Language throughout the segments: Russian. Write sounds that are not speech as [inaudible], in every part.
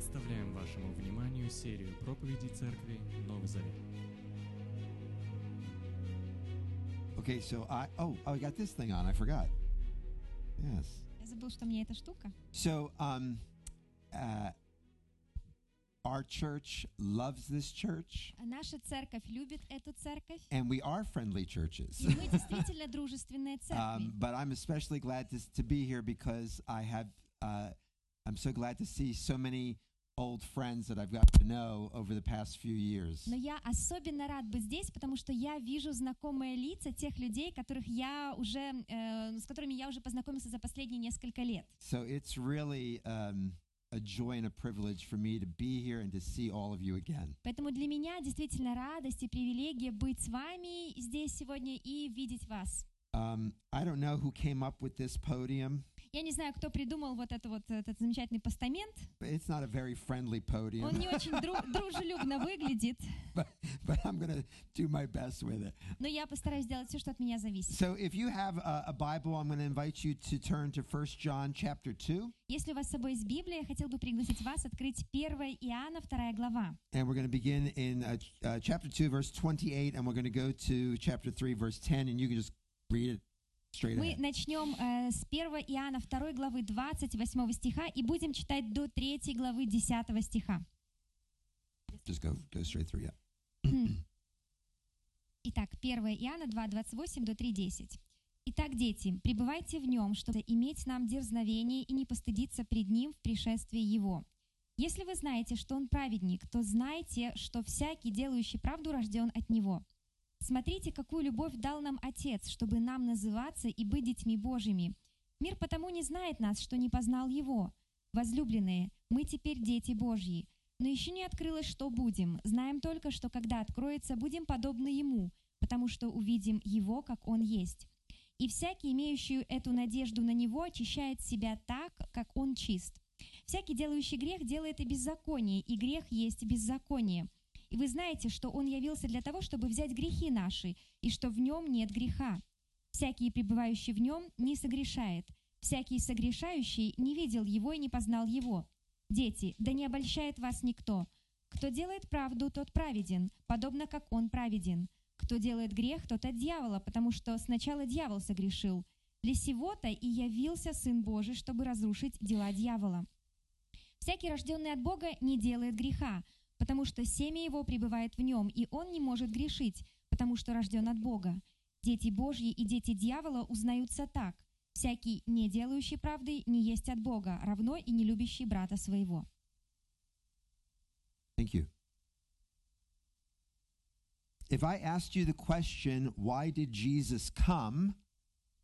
Представляем вашему вниманию серию проповедей Церкви Новый Завет. Okay, so I oh oh I got this thing on. I forgot. Yes. Я забыл, что у меня эта штука. So um, uh, our church loves this church, Наша церковь любит эту церковь, and we are friendly churches. и мы действительно [laughs] дружественные церкви. um, but I'm especially glad to to be here because I have uh, I'm so glad to see so many old friends that I've got to know over the past few years. Но я особенно рад быть здесь, потому что я вижу знакомые лица тех людей, которых я уже, э, с которыми я уже познакомился за последние несколько лет. So it's really um, a joy and a privilege for me to be here and to see all of you again. Поэтому для меня действительно радость и привилегия быть с вами здесь сегодня и видеть вас. Um, I don't know who came up with this podium. Я не знаю, кто придумал вот это вот этот замечательный постамент. It's not a very friendly podium, Он не очень дру- дружелюбно выглядит, but, but I'm to do my best with it. но я постараюсь сделать все, что от меня зависит. So if you have a, a Bible, I'm going to invite you to turn to 1 John chapter 2, Если у вас с собой есть Библия, я хотел бы пригласить вас открыть 1 Иоанна, 2 глава. and we're going to begin in uh, uh, chapter 2, verse 28, and we're going to go to chapter 3, verse 10, and you can just read it Мы начнем э, с 1 Иоанна 2 главы 28 стиха и будем читать до 3 главы 10 стиха. Just go, go straight through, yeah. [clears throat] Итак, 1 Иоанна 2, 28 до 3, 10. Итак, дети, пребывайте в нем, чтобы иметь нам дерзновение и не постыдиться пред ним в пришествии его. Если вы знаете, что он праведник, то знайте, что всякий, делающий правду, рожден от него. Смотрите, какую любовь дал нам Отец, чтобы нам называться и быть детьми Божьими. Мир потому не знает нас, что не познал его. Возлюбленные, мы теперь дети Божьи. Но еще не открылось, что будем. Знаем только, что когда откроется, будем подобны Ему, потому что увидим Его, как Он есть. И всякий, имеющий эту надежду на Него, очищает себя так, как Он чист. Всякий, делающий грех, делает и беззаконие, и грех есть беззаконие. И вы знаете, что Он явился для того, чтобы взять грехи наши, и что в Нем нет греха. Всякий, пребывающий в Нем, не согрешает. Всякий согрешающий не видел Его и не познал Его. Дети, да не обольщает вас никто. Кто делает правду, тот праведен, подобно как он праведен. Кто делает грех, тот от дьявола, потому что сначала дьявол согрешил. Для сего-то и явился Сын Божий, чтобы разрушить дела дьявола. Всякий, рожденный от Бога, не делает греха, потому что семя его пребывает в нем, и он не может грешить, потому что рожден от Бога. Дети Божьи и дети дьявола узнаются так. Всякий, не делающий правды, не есть от Бога, равно и не любящий брата своего. Thank you. If I asked you the question, why did Jesus come?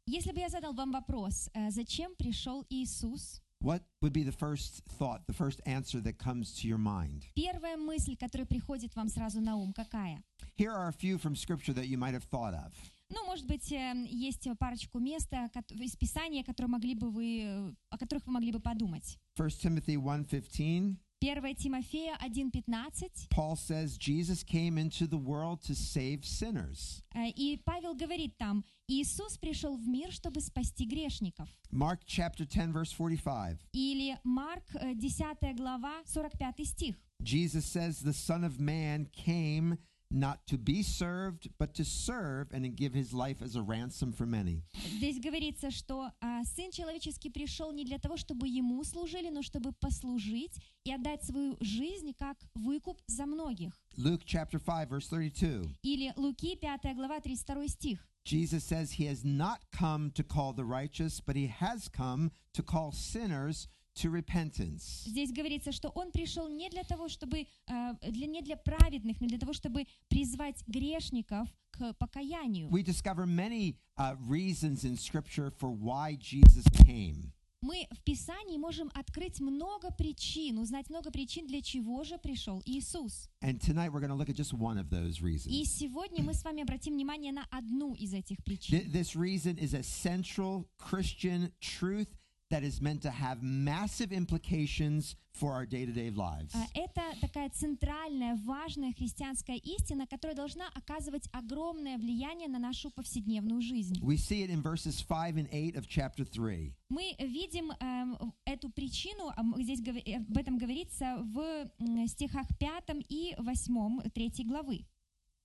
Если бы я задал вам вопрос, э, зачем пришел Иисус, What would be the first thought, the first answer that comes to your mind? первая мысль, которая приходит вам сразу на ум, какая? Here are a few from Scripture that you might have thought of. Ну, может быть, э, есть парочку мест э, кот- из Писания, которые могли бы вы, э, о которых вы могли бы подумать. 1 Timothy 1:15, 1 Тимофея 1.15, Paul says Jesus came into the world to save sinners. э, и Павел говорит там, Иисус пришел в мир, чтобы спасти грешников. Mark chapter 10 verse 45. Или Марк, э, 10 глава, 45 стих. Jesus says the son of man came not to be served but to serve and to give his life as a ransom for many. Здесь говорится, что а, Сын Человеческий пришел не для того, чтобы Ему служили, но чтобы послужить и отдать свою жизнь как выкуп за многих. Luke chapter 5 verse 32. Или Луки, 5 глава, 32 стих. Jesus says he has not come to call the righteous, but he has come to call sinners to repentance. Здесь говорится, что Он пришел не для того, чтобы, а, для, не для праведных, но для того, чтобы призвать грешников к покаянию. We discover many uh, reasons in Scripture for why Jesus came. Мы в Писании можем открыть много причин, узнать много причин, для чего же пришел Иисус. And tonight we're going to look at just one of those И reasons. сегодня мы с вами обратим внимание на одну из этих причин. Th- This reason is a central Christian truth that is meant to have massive implications for our day to day lives. А, Это такая центральная, важная христианская истина, которая должна оказывать огромное влияние на нашу повседневную жизнь. We see it in verses 5 and 8 of chapter 3. Мы видим эм, эту причину, а, м, здесь говори- э, об этом говорится в м, стихах 5 и 8 3 главы.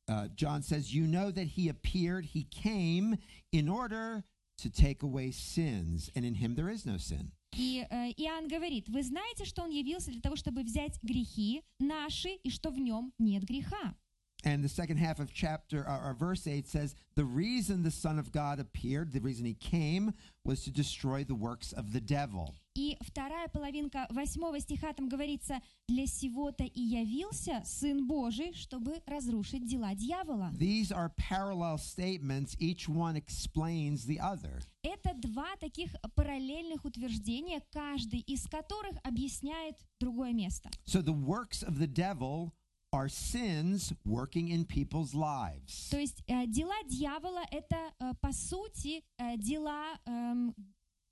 Uh, John says, You know that he appeared, he came in order to take away sins, and in him there is no sin. И э, Иоанн говорит, вы знаете, что он явился для того, чтобы взять грехи наши, и что в нем нет греха. And the second half of chapter or, or verse 8 says, The reason the Son of God appeared, the reason he came, was to destroy the works of the devil. И вторая половинка восьмого стиха там говорится, для сего-то и явился Сын Божий, чтобы разрушить дела дьявола. These are parallel statements, each one explains the other. Это два таких параллельных утверждения, каждый из которых объясняет другое место. So the works of the devil are sins working in people's lives. То есть э, дела дьявола — это, э, по сути, э, дела, эм,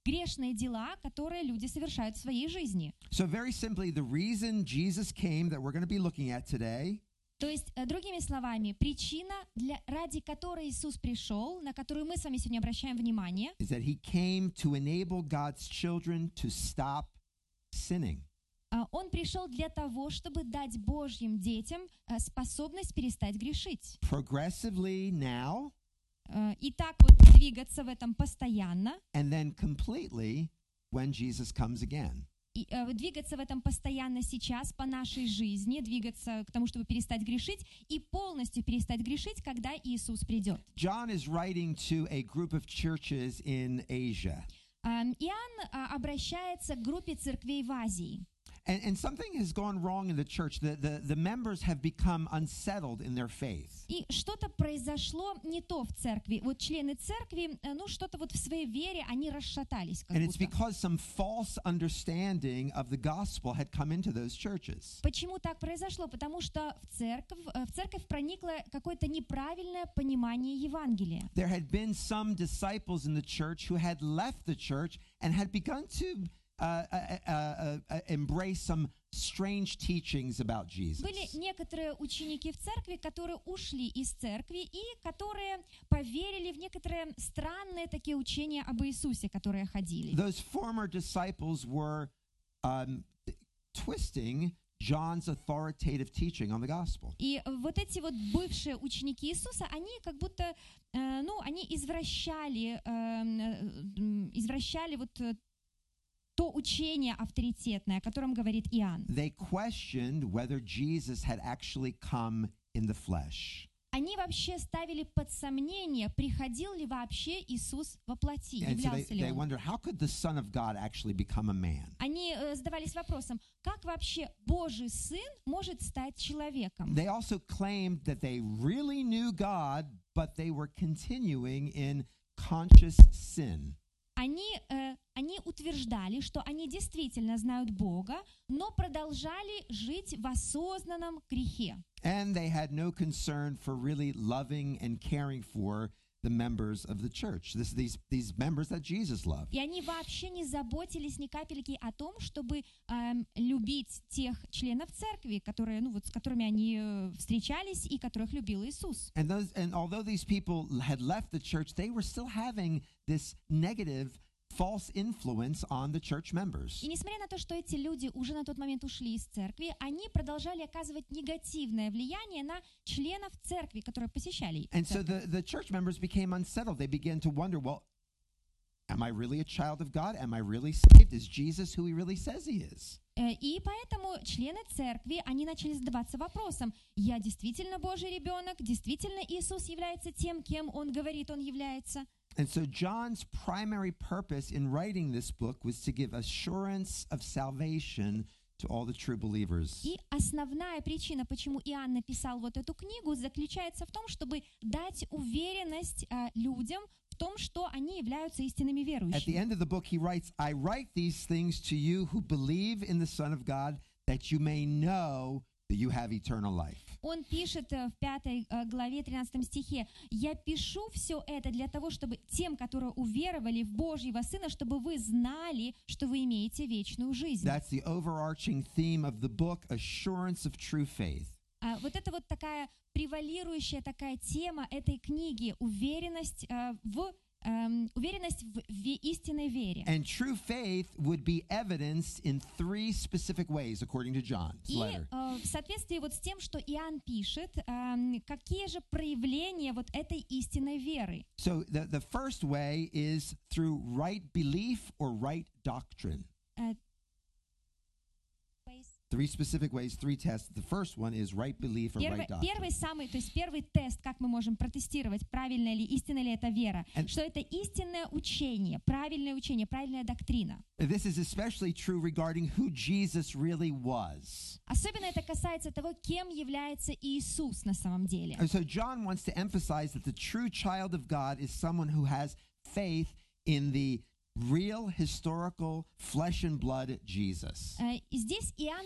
грешные дела, которые люди совершают в своей жизни. So, very simply, the reason Jesus came that we're going to be looking at today То есть, э, другими словами, причина, для, ради которой Иисус пришел, на которую мы с вами сегодня обращаем внимание, is that he came to enable God's children to stop sinning. А, Он пришел для того, чтобы дать Божьим детям э, способность перестать грешить. Progressively now, Э, И так вот двигаться в этом постоянно, and then completely when Jesus comes again. и, э, двигаться в этом постоянно сейчас по нашей жизни, двигаться к тому, чтобы перестать грешить, и полностью перестать грешить, когда Иисус придет. John is writing to a group of churches in Asia. Иоанн а, обращается к группе церквей в Азии. And, and something has gone wrong in the church. The, the, the members have become unsettled in their faith. И что-то произошло не то в церкви. Вот члены церкви, э, ну что-то вот в своей вере, они расшатались как And it's будто. because some false understanding of the gospel had come into those churches. Почему так произошло? Потому что в церковь, э, в церковь проникло какое-то неправильное понимание Евангелия. There had been some disciples in the church who had left the church and had begun to uh, uh, uh, uh, embrace some strange teachings about Jesus. Были некоторые ученики в церкви, которые ушли из церкви и которые поверили в некоторые странные такие учения об Иисусе, которые ходили. Those former disciples were um, twisting John's authoritative teaching on the gospel. И вот эти вот бывшие ученики Иисуса, они как будто, э, ну, они извращали, эм, э, извращали вот э, то учение авторитетное, о котором говорит Иоанн. They questioned whether Jesus had actually come in the flesh. Они вообще ставили под сомнение, приходил ли вообще Иисус во плоти, являлся ли он. Они э, задавались вопросом, как вообще Божий Сын может стать человеком? They also claimed that they really knew God, but they were continuing in conscious sin. Они, э, они утверждали, что они действительно знают Бога, но продолжали жить в осознанном грехе. And they had no concern for really loving and caring for the members of the church. This, these, these members that Jesus loved. И они вообще не заботились ни капельки о том, чтобы эм, любить тех членов церкви, которые, ну, вот, с которыми они э, встречались и которых любил Иисус. And those and although these people had left the church, they were still having this negative false influence on the church members. И несмотря на то, что эти люди уже на тот момент ушли из церкви, они продолжали оказывать негативное влияние на членов церкви, которые посещали And so the, the church members became unsettled. They began to wonder, well, am I really a child of God? Am I really saved? Is Jesus who he really says he is? Э, И поэтому члены церкви, они начали задаваться вопросом, я действительно Божий ребенок, действительно Иисус является тем, кем Он говорит, Он является. And so John's primary purpose in writing this book was to give assurance of salvation to all the true believers. И основная причина, почему Иоанн написал вот эту книгу, заключается в том, чтобы дать уверенность э, людям в том, что они являются истинными At the верующими. end of the book, he writes, I write these things to you who believe in the Son of God, that you may know that you have eternal life. Он пишет э, в 5 э, главе 13 стихе, «Я пишу все это для того, чтобы тем, которые уверовали в Божьего Сына, чтобы вы знали, что вы имеете вечную жизнь». That's the overarching theme of the book, Assurance of True Faith. А вот это вот такая превалирующая такая тема этой книги, уверенность э, в эм, уверенность в, в истинной вере. And true faith would be evidenced in three specific ways, according to John's И letter. э, в соответствии вот с тем, что Иоанн пишет, эм, какие же проявления вот этой истинной веры? So the, the first way is through right belief or right doctrine. Э, Three specific ways, three tests. The first one is right belief or Первый, right doctrine. первый самый, то есть первый тест, как мы можем протестировать, правильная ли, истинная ли это вера, And- что это истинное учение, правильное учение, правильная доктрина. This is especially true regarding who Jesus really was. Особенно это касается того, кем является Иисус на самом деле. And so John wants to emphasize that the true child of God is someone who has faith in the real historical flesh and blood Jesus. Э, И здесь Иоанн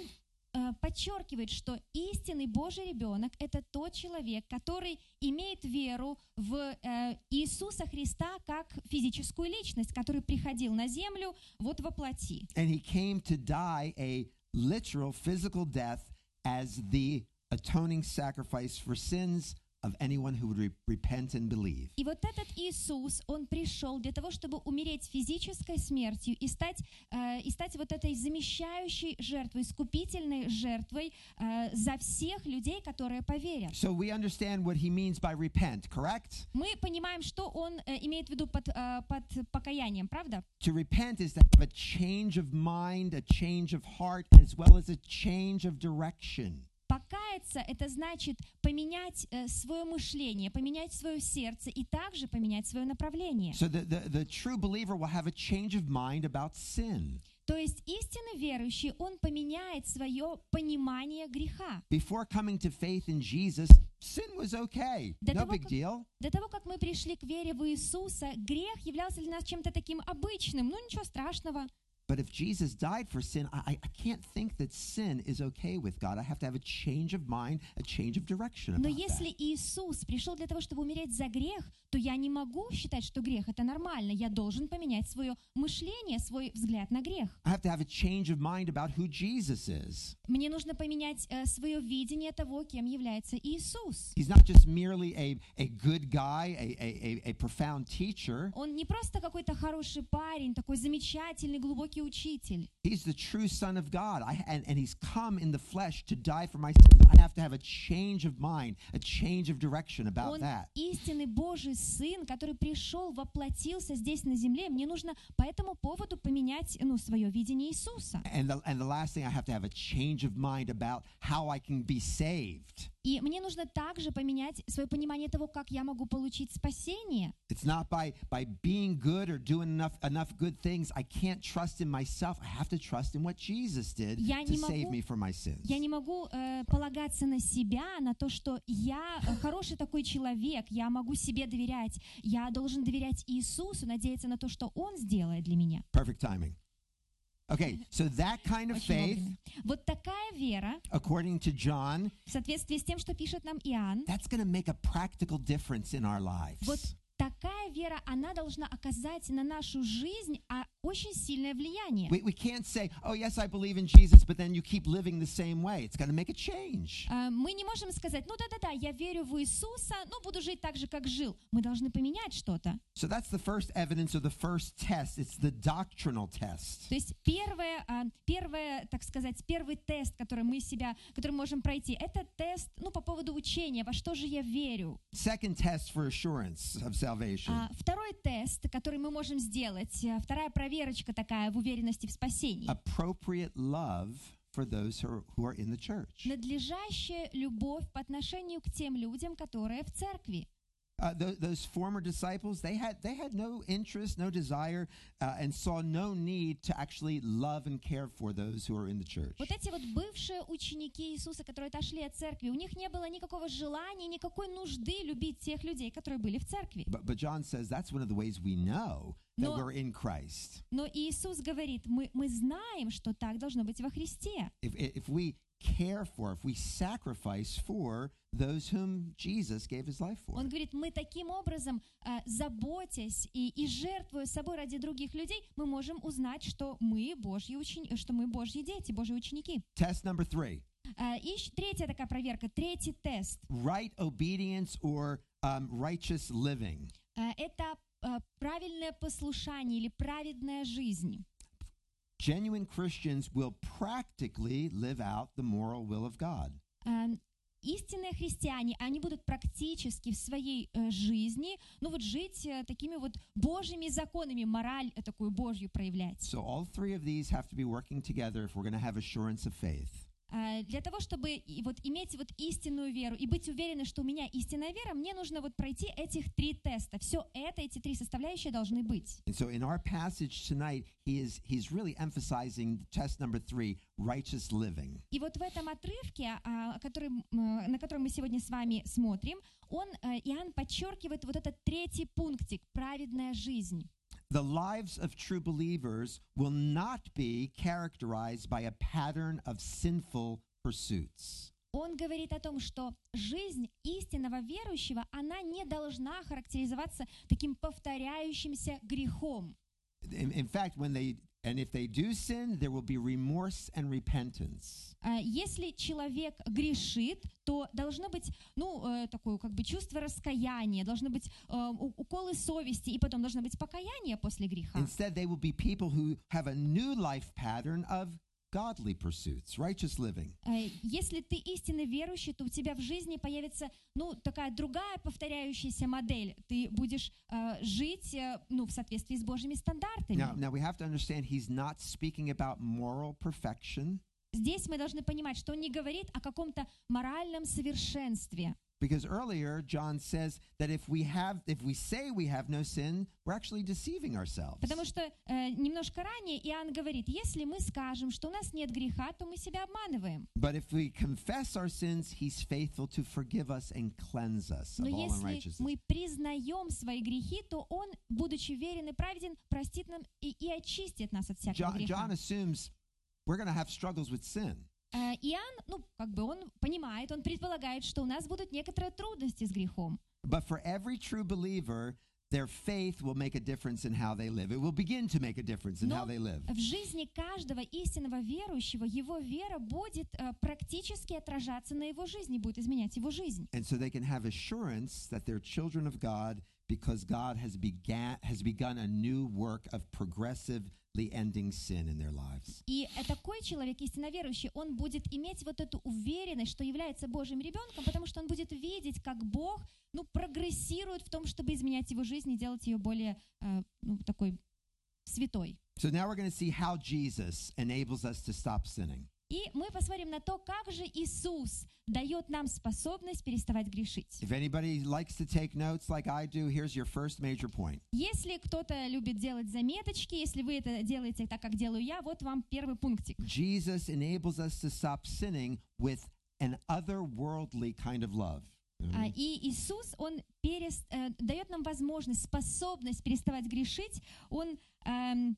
э, подчеркивает, что истинный Божий ребенок – это тот человек, который имеет веру в э, Иисуса Христа как физическую личность, который приходил на землю вот во плоти. And he came to die a literal physical death as the atoning sacrifice for sins of anyone who would re- repent and believe. И вот этот Иисус, он пришел для того, чтобы умереть физической смертью и стать, э, и стать вот этой замещающей жертвой, искупительной жертвой э, за всех людей, которые поверят. So we understand what he means by repent, correct? Мы понимаем, что он э, имеет в виду под, э, под покаянием, правда? To repent is to have a change of mind, a change of heart, as well as a change of direction. Покаяться – это значит поменять э, свое мышление, поменять свое сердце и также поменять свое направление. So the, the, the true believer will have a change of mind about sin. То есть истинно верующий, он поменяет свое понимание греха. Before coming to faith in Jesus, sin was okay. До No того, big как- deal. До того, как мы пришли к вере в Иисуса, грех являлся для нас чем-то таким обычным, ну ничего страшного. But if Jesus died for sin, I, I- can't think that sin is okay with God. I have to have a change of mind, a change of direction Но если that. Иисус пришел для того, чтобы умереть за грех, то я не могу считать, что грех это нормально. Я должен поменять свое мышление, свой взгляд на грех. I have to have a change of mind about who Jesus is. Мне нужно поменять э, свое видение того, кем является Иисус. He's not just merely a, a good guy, a, a, a, a profound teacher. Он не просто какой-то хороший парень, такой замечательный, глубокий учитель. He's the true Son of God. I, and, and he's come in the flesh to die for my sins. I have to have a change of mind, a change of direction about Он that. истинный Божий Сын, который пришел, воплотился здесь на земле. Мне нужно по этому поводу поменять ну, свое видение Иисуса. And the, and the last thing, I have to have a change of mind about how I can be saved. И мне нужно также поменять свое понимание того, как я могу получить спасение. It's not by, by being good or doing enough, enough good things. I can't trust in myself. I have to trust in what Jesus did Я to не save могу- me from my sins. Я не могу э, полагаться на себя, на то, что я э, хороший такой человек, я могу себе доверять. Я должен доверять Иисусу, надеяться на то, что Он сделает для меня. Perfect timing. Okay, so that kind of Очень faith, вовремя. Вот такая вера, according to John, в соответствии с тем, что пишет нам Иоанн, that's going to make a practical difference in our lives. Вот такая вера, она должна оказать на нашу жизнь а, очень сильное влияние. We, we can't say, oh, yes, I believe in Jesus, but then you keep living the same way. It's going to make a change. А, Мы не можем сказать, ну да-да-да, я верю в Иисуса, но буду жить так же, как жил. Мы должны поменять что-то. So that's the first evidence or the first test. It's the doctrinal test. То есть первое, а, первое, так сказать, первый тест, который мы себя, который можем пройти, это тест, ну, по поводу учения, во что же я верю. Second test for assurance of salvation. А, Второй тест, который мы можем сделать, а, вторая проверочка такая в уверенности в спасении. Appropriate love for those who are, who are in the church. Надлежащая любовь по отношению к тем людям, которые в церкви. Uh, tho- those former disciples, they had they had no interest, no desire, uh, and saw no need to actually love and care for those who are in the church. Вот эти вот бывшие ученики Иисуса, которые отошли от церкви, у них не было никакого желания, никакой нужды любить тех людей, которые были в церкви. But, but John says that's one of the ways we know that Но- we're in Christ. Но Иисус говорит, мы, мы знаем, что так должно быть во Христе. If, if we care for, if we sacrifice for those whom Jesus gave his life for. Он говорит, мы таким образом, а, заботясь и, и жертвуя собой ради других людей, мы можем узнать, что мы Божьи, учени- что мы Божьи дети, Божьи ученики. Test number three А, И третья такая проверка, третий тест. right obedience or um, righteous living. А, Это правильное послушание или праведная жизнь. Genuine Christians will practically live out the moral will of God. А, Истинные христиане, они будут практически в своей э, жизни, ну вот жить э, такими вот Божьими законами, мораль э, такую Божью проявлять. So all three of these have to be working together if we're going to have assurance of faith. А, Для того, чтобы вот иметь вот истинную веру и быть уверенной, что у меня истинная вера, мне нужно вот пройти этих три теста. Все это, эти три составляющие должны быть. And so in our passage tonight, he is he's really emphasizing test number three, righteous living. И вот в этом отрывке, а, который, э, на который мы сегодня с вами смотрим, он, э, Иоанн подчеркивает вот этот третий пунктик – праведная жизнь. The lives of true believers will not be characterized by a pattern of sinful pursuits. Он говорит о том, что жизнь истинного верующего, она не должна характеризоваться таким повторяющимся грехом. In, in fact, when they and if they do sin, there will be remorse and repentance. А, Если человек грешит, то должно быть, ну, э, такое как бы чувство раскаяния, должно быть э, у- уколы совести, и потом должно быть покаяние после греха. Instead, they will be people who have a new life pattern of godly pursuits, righteous living. Э, Если ты истинно верующий, то у тебя в жизни появится, ну, такая другая повторяющаяся модель. Ты будешь э, жить, э, ну, в соответствии с Божьими стандартами. Now, now we have to understand he's not speaking about moral perfection Здесь мы должны понимать, что он не говорит о каком-то моральном совершенстве. because earlier John says that if we have if we say we have no sin, we're actually deceiving ourselves. Потому что э, немножко ранее Иоанн говорит, если мы скажем, что у нас нет греха, то мы себя обманываем. But if we confess our sins, he's faithful to forgive us and cleanse us Но of all если unrighteousness. мы признаем свои грехи, то Он, будучи верен и праведен, простит нам и, и очистит нас от всякого John, греха. John assumes we're going to have struggles with sin. Э, Иоанн, ну, как бы он понимает, он предполагает, что у нас будут некоторые трудности с грехом. But for every true believer, their faith will make a difference in how they live. It will begin to make a difference in how they live. в жизни каждого истинного верующего его вера будет э, практически отражаться на его жизни, будет изменять его жизнь. And so they can have assurance that they're children of God because God has began has begun a new work of progressively ending sin in their lives. И э, такой человек, истинно верующий, он будет иметь вот эту уверенность, что является Божьим ребенком, потому что он будет видеть, как Бог ну, прогрессирует в том, чтобы изменять его жизнь и делать ее более э, ну, такой святой. So now we're going to see how Jesus enables us to stop sinning. И мы посмотрим на то, как же Иисус дает нам способность переставать грешить. If anybody likes to take notes like I do, here's your first major point. Если кто-то любит делать заметочки, если вы это делаете так, как делаю я, вот вам первый пунктик. Jesus enables us to stop sinning with an otherworldly kind of love. А, И Иисус, Он перес- э, дает нам возможность, способность переставать грешить. Он эм,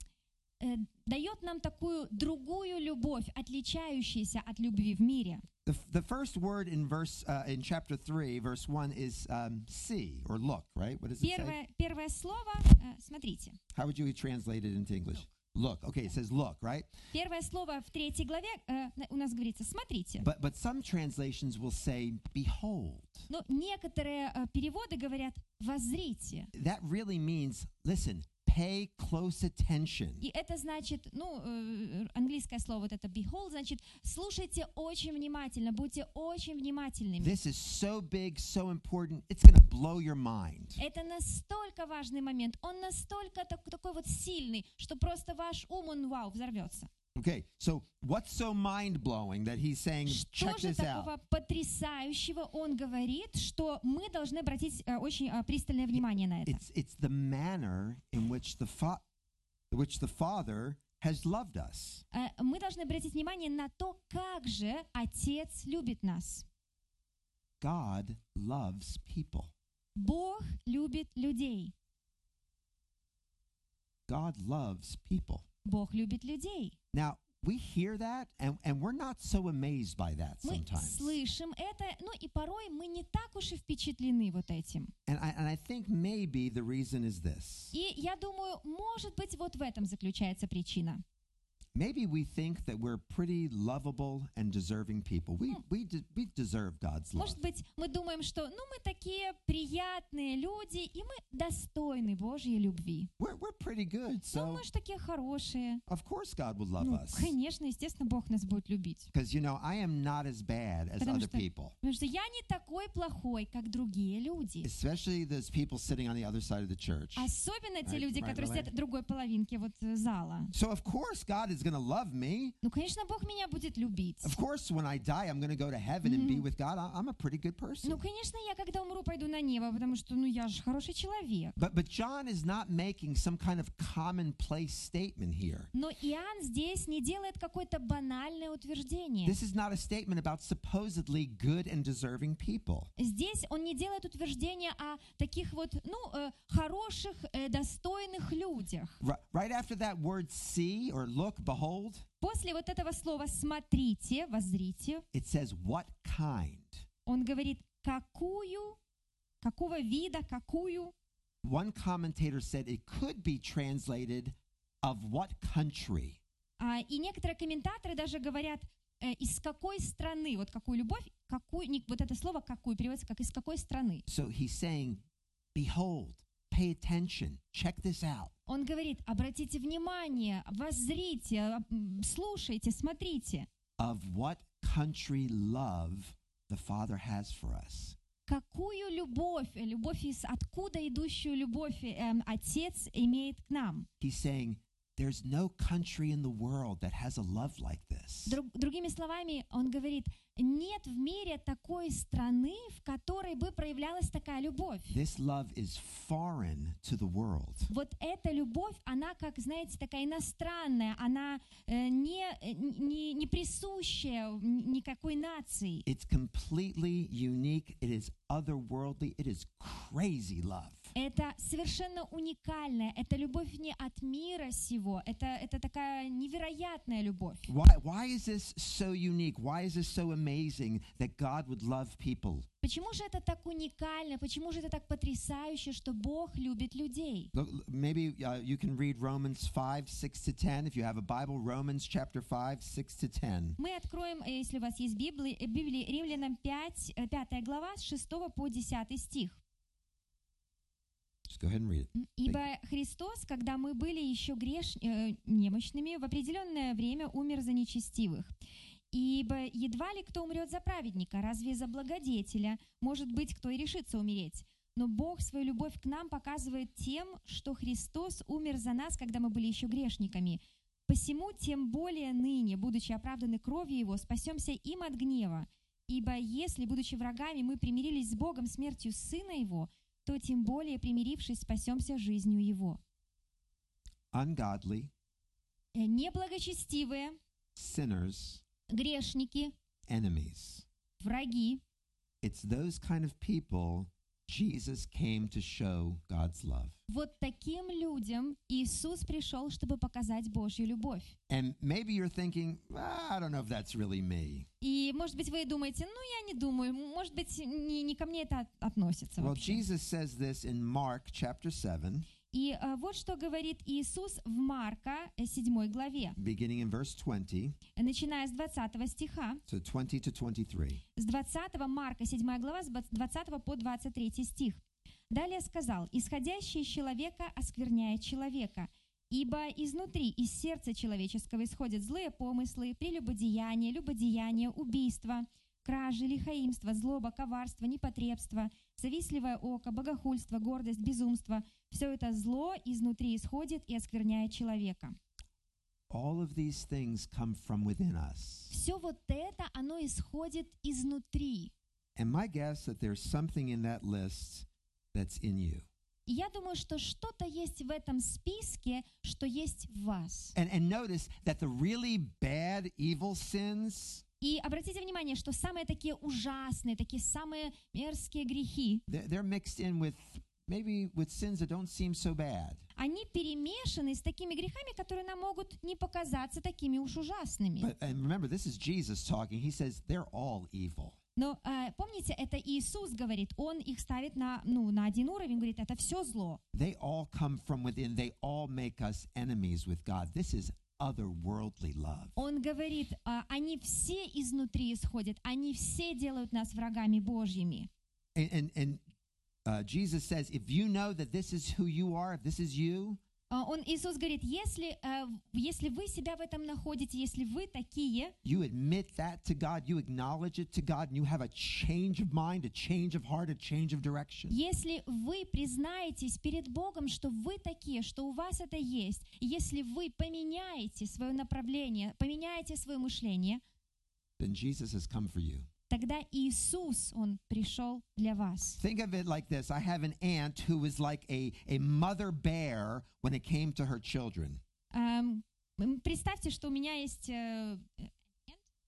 дает нам такую другую любовь, отличающуюся от любви в мире. The, f- the first word in verse uh, in chapter three, verse one, is um, see or look. Right? What does it say? Первое, первое слово, э, смотрите, How would you translate it into English? Look. Okay, it says look, right? первое слово в третьей главе э, на- у нас говорится «смотрите». But but some translations will say behold. Но некоторые э, переводы говорят «воззрите». That really means listen, pay close attention. И это значит, ну, э, английское слово вот это behold, значит, слушайте очень внимательно, будьте очень внимательными. This is so big, so important. It's going to blow your mind. Это настолько важный момент, он настолько так- такой вот сильный, что просто ваш ум, он вау, взорвется. Okay, so what's so mind blowing that he's saying, Что check же this out? такого потрясающего он говорит, что мы должны обратить э, очень э, пристальное внимание на это? It's it's the manner in which the fa- which the Father has loved us. Э, Мы должны обратить внимание на то, как же Отец любит нас. God loves people. Бог любит людей. God loves people. Бог любит людей. Now, we hear that and, and we're not so amazed by that Мы sometimes. слышим это, ну и порой мы не так уж и впечатлены вот этим. And I, and I think maybe the reason is this. И я думаю, может быть, вот в этом заключается причина. Maybe we think that we're pretty lovable and deserving people. We, we, de- we deserve God's love. Может быть, мы думаем, что ну мы такие приятные люди, и мы достойны Божьей любви. We're, we're pretty good, Ну, so мы же такие хорошие. of course God will love Ну, us. конечно, естественно, Бог нас будет любить. Because, you know, I am not as bad as Потому other что- people, Потому что я не такой плохой, как другие люди. especially those people sitting on the other side of the church. Особенно те Right, люди, right, которые right. сидят в другой половинке вот э, зала. So, of course, God is going to love me. Ну, конечно, Бог меня будет любить. Of course, when I die, I'm going to go to heaven and be with God. I- I'm a pretty good person. Ну, конечно, я когда умру, пойду на небо, потому что, ну, я же хороший человек. But, but John is not making some kind of commonplace statement here. Но Иоанн здесь не делает какое-то банальное утверждение. This is not a statement about supposedly good and deserving people. Здесь он не делает утверждения о таких вот, ну, э, хороших, э, достойных людях. Ri- Right after that word see or look, behold, После вот этого слова «смотрите», «воззрите», it says what kind. он говорит «какую», «какого вида», «какую». One commentator said it could be translated of what country. А, и некоторые комментаторы даже говорят, э, из какой страны, вот какую любовь, какую, не- вот это слово «какую» переводится как «из какой страны». So he's saying, behold, pay attention, check this out. Он говорит, обратите внимание, воззрите, слушайте, смотрите. Of what country love the Father has for us. Какую любовь, э, любовь из откуда идущую любовь э, эм, Отец имеет к нам? He's saying, there's no country in the world that has a love like this. Друг- другими словами, он говорит, нет в мире такой страны, в которой бы проявлялась такая любовь. This love is foreign to the world. Вот эта любовь, она, как, знаете, такая иностранная, она э, не, э, не, не присущая н- никакой нации. It's completely unique. It is otherworldly. It is crazy love. Это совершенно уникальная, это любовь не от мира сего, это, это такая невероятная любовь. Why, why is this so unique? Why is this so amazing that God would love people? Почему же это так уникально, почему же это так потрясающе, что Бог любит людей? Look, maybe uh, you can read Romans 5, 6 to 10. If you have a Bible, Romans chapter 5, 6 to 10. Мы откроем, э, если у вас есть Библия, э, Библия Римлянам 5, э, 5 глава, с 6 по 10 стих. Just go ahead and read it. М, Ибо Христос, когда мы были еще греш... э, немощными, в определенное время умер за нечестивых. Ибо едва ли кто умрет за праведника, разве за благодетеля? Может быть, кто и решится умереть. Но Бог свою любовь к нам показывает тем, что Христос умер за нас, когда мы были еще грешниками. Посему тем более ныне, будучи оправданы кровью Его, спасемся им от гнева. Ибо если, будучи врагами, мы примирились с Богом смертью Сына Его, то тем более, примирившись, спасемся жизнью Его. Ungodly, Э, Неблагочестивые, sinners, грешники, enemies. враги It's those kind of people Jesus came to show God's love. Вот таким людям Иисус пришел, чтобы показать Божью любовь. And maybe you're thinking, "Ah, I don't know if that's really me. И, может быть, вы думаете, ну, я не думаю, может быть, не, не ко мне это от- относится Well, вообще. Jesus says this in Mark chapter 7, И э, вот что говорит Иисус в Марка э, 7 главе, beginning in verse 20, э, начиная с 20 стиха. so 20 to 23. С 20 Марка 7 глава, с 20 по 23 стих. Далее сказал, «Исходящий из человека оскверняет человека, ибо изнутри, из сердца человеческого исходят злые помыслы, прелюбодеяние, любодеяние, убийство, кражи, лихаимство, злоба, коварство, непотребство, завистливое око, богохульство, гордость, безумство. Все это зло изнутри исходит и оскверняет человека». All of these things come from within us. Все вот это, оно исходит изнутри. And my guess that there's something in that list that's in you. И я думаю, что что-то есть в этом списке, что есть в вас. And, and notice that the really bad, evil sins, И обратите внимание, что самые такие ужасные, такие самые мерзкие грехи, they're, they're mixed in with maybe with sins that don't seem so bad. Они перемешаны с такими грехами, которые нам могут не показаться такими уж ужасными. But and remember, this is Jesus talking. He says they're all evil. Но э, помните, это Иисус говорит, Он их ставит на, ну, на один уровень, говорит, это все зло. They all come from within. They all make us enemies with God. This is otherworldly love. Он говорит, а, они все изнутри исходят, они все делают нас врагами Божьими. And and, and uh, Jesus says, if you know that this is who you are, if this is you, А, Он, Иисус говорит, если, э, если вы себя в этом находите, если вы такие, you admit that to God, you acknowledge it to God, and you have a change of mind, a change of heart, a change of direction. если вы признаетесь перед Богом, что вы такие, что у вас это есть, если вы поменяете свое направление, поменяете свое мышление, Then Jesus has come for you. Тогда Иисус, Он пришел для вас. Think of it like this I have an aunt who was like a, a mother bear when it came to her children. Эм, м, Представьте, что у меня есть э, Uh, uh,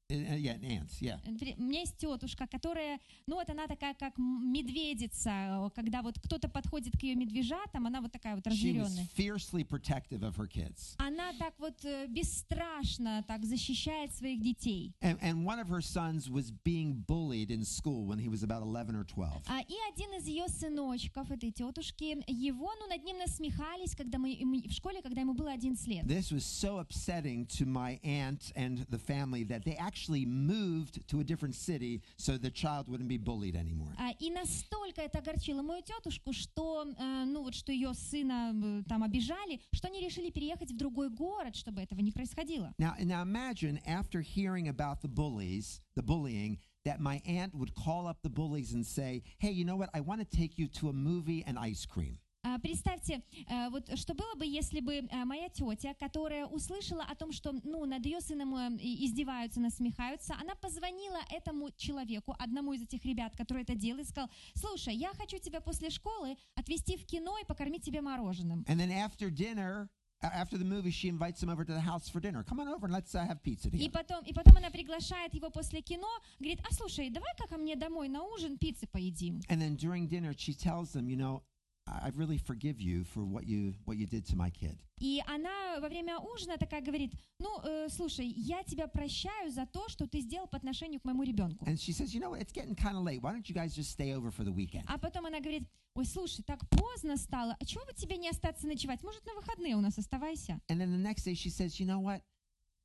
yeah, an aunt, yeah. При- У меня есть тетушка, которая, ну вот она такая, как м- медведица, э, когда вот кто-то подходит к ее медвежатам, она вот такая вот She was разъяренная. fiercely protective of her kids. Она так вот э, бесстрашно так защищает своих детей. And, and one of her sons was being bullied in school when he was about 11 or 12. А, и один из ее сыночков, этой тетушки, его, ну, над ним насмехались, когда мы, мы в школе, когда ему было 11 лет. This was so upsetting to my aunt and the family that they actually moved to a different city so the child wouldn't be bullied anymore. А, И настолько это огорчило мою тетушку, что, э, ну вот, что ее сына э, там обижали, что они решили переехать в другой город, чтобы этого не происходило. Now, now imagine after hearing about the bullies, the bullying, that my aunt would call up the bullies and say, "Hey, you know what? I want to take you to a movie and ice cream." А, Представьте, э, вот что было бы, если бы э, моя тетя, которая услышала о том, что ну, над ее сыном э, и- издеваются, насмехаются, она позвонила этому человеку, одному из этих ребят, который это делает, и сказал, слушай, я хочу тебя после школы отвезти в кино и покормить тебя мороженым. And then after dinner, a- after the movie, she invites him over to the house for dinner. Come on over and let's uh, have pizza И together. потом, и потом она приглашает его после кино, говорит, а слушай, давай-ка ко мне домой на ужин пиццы поедим. And then during dinner, she tells them, "You know, I I really forgive you for what you what you did to my kid." И она во время ужина такая говорит, ну, э, слушай, я тебя прощаю за то, что ты сделал по отношению к моему ребенку. And she says, "You know what? It's getting kind of late. Why don't you guys just stay over for the weekend?" А потом она говорит, ой, слушай, так поздно стало, а чего бы тебе не остаться ночевать? Может, на выходные у нас оставайся? And then the next day, she says, "You know what?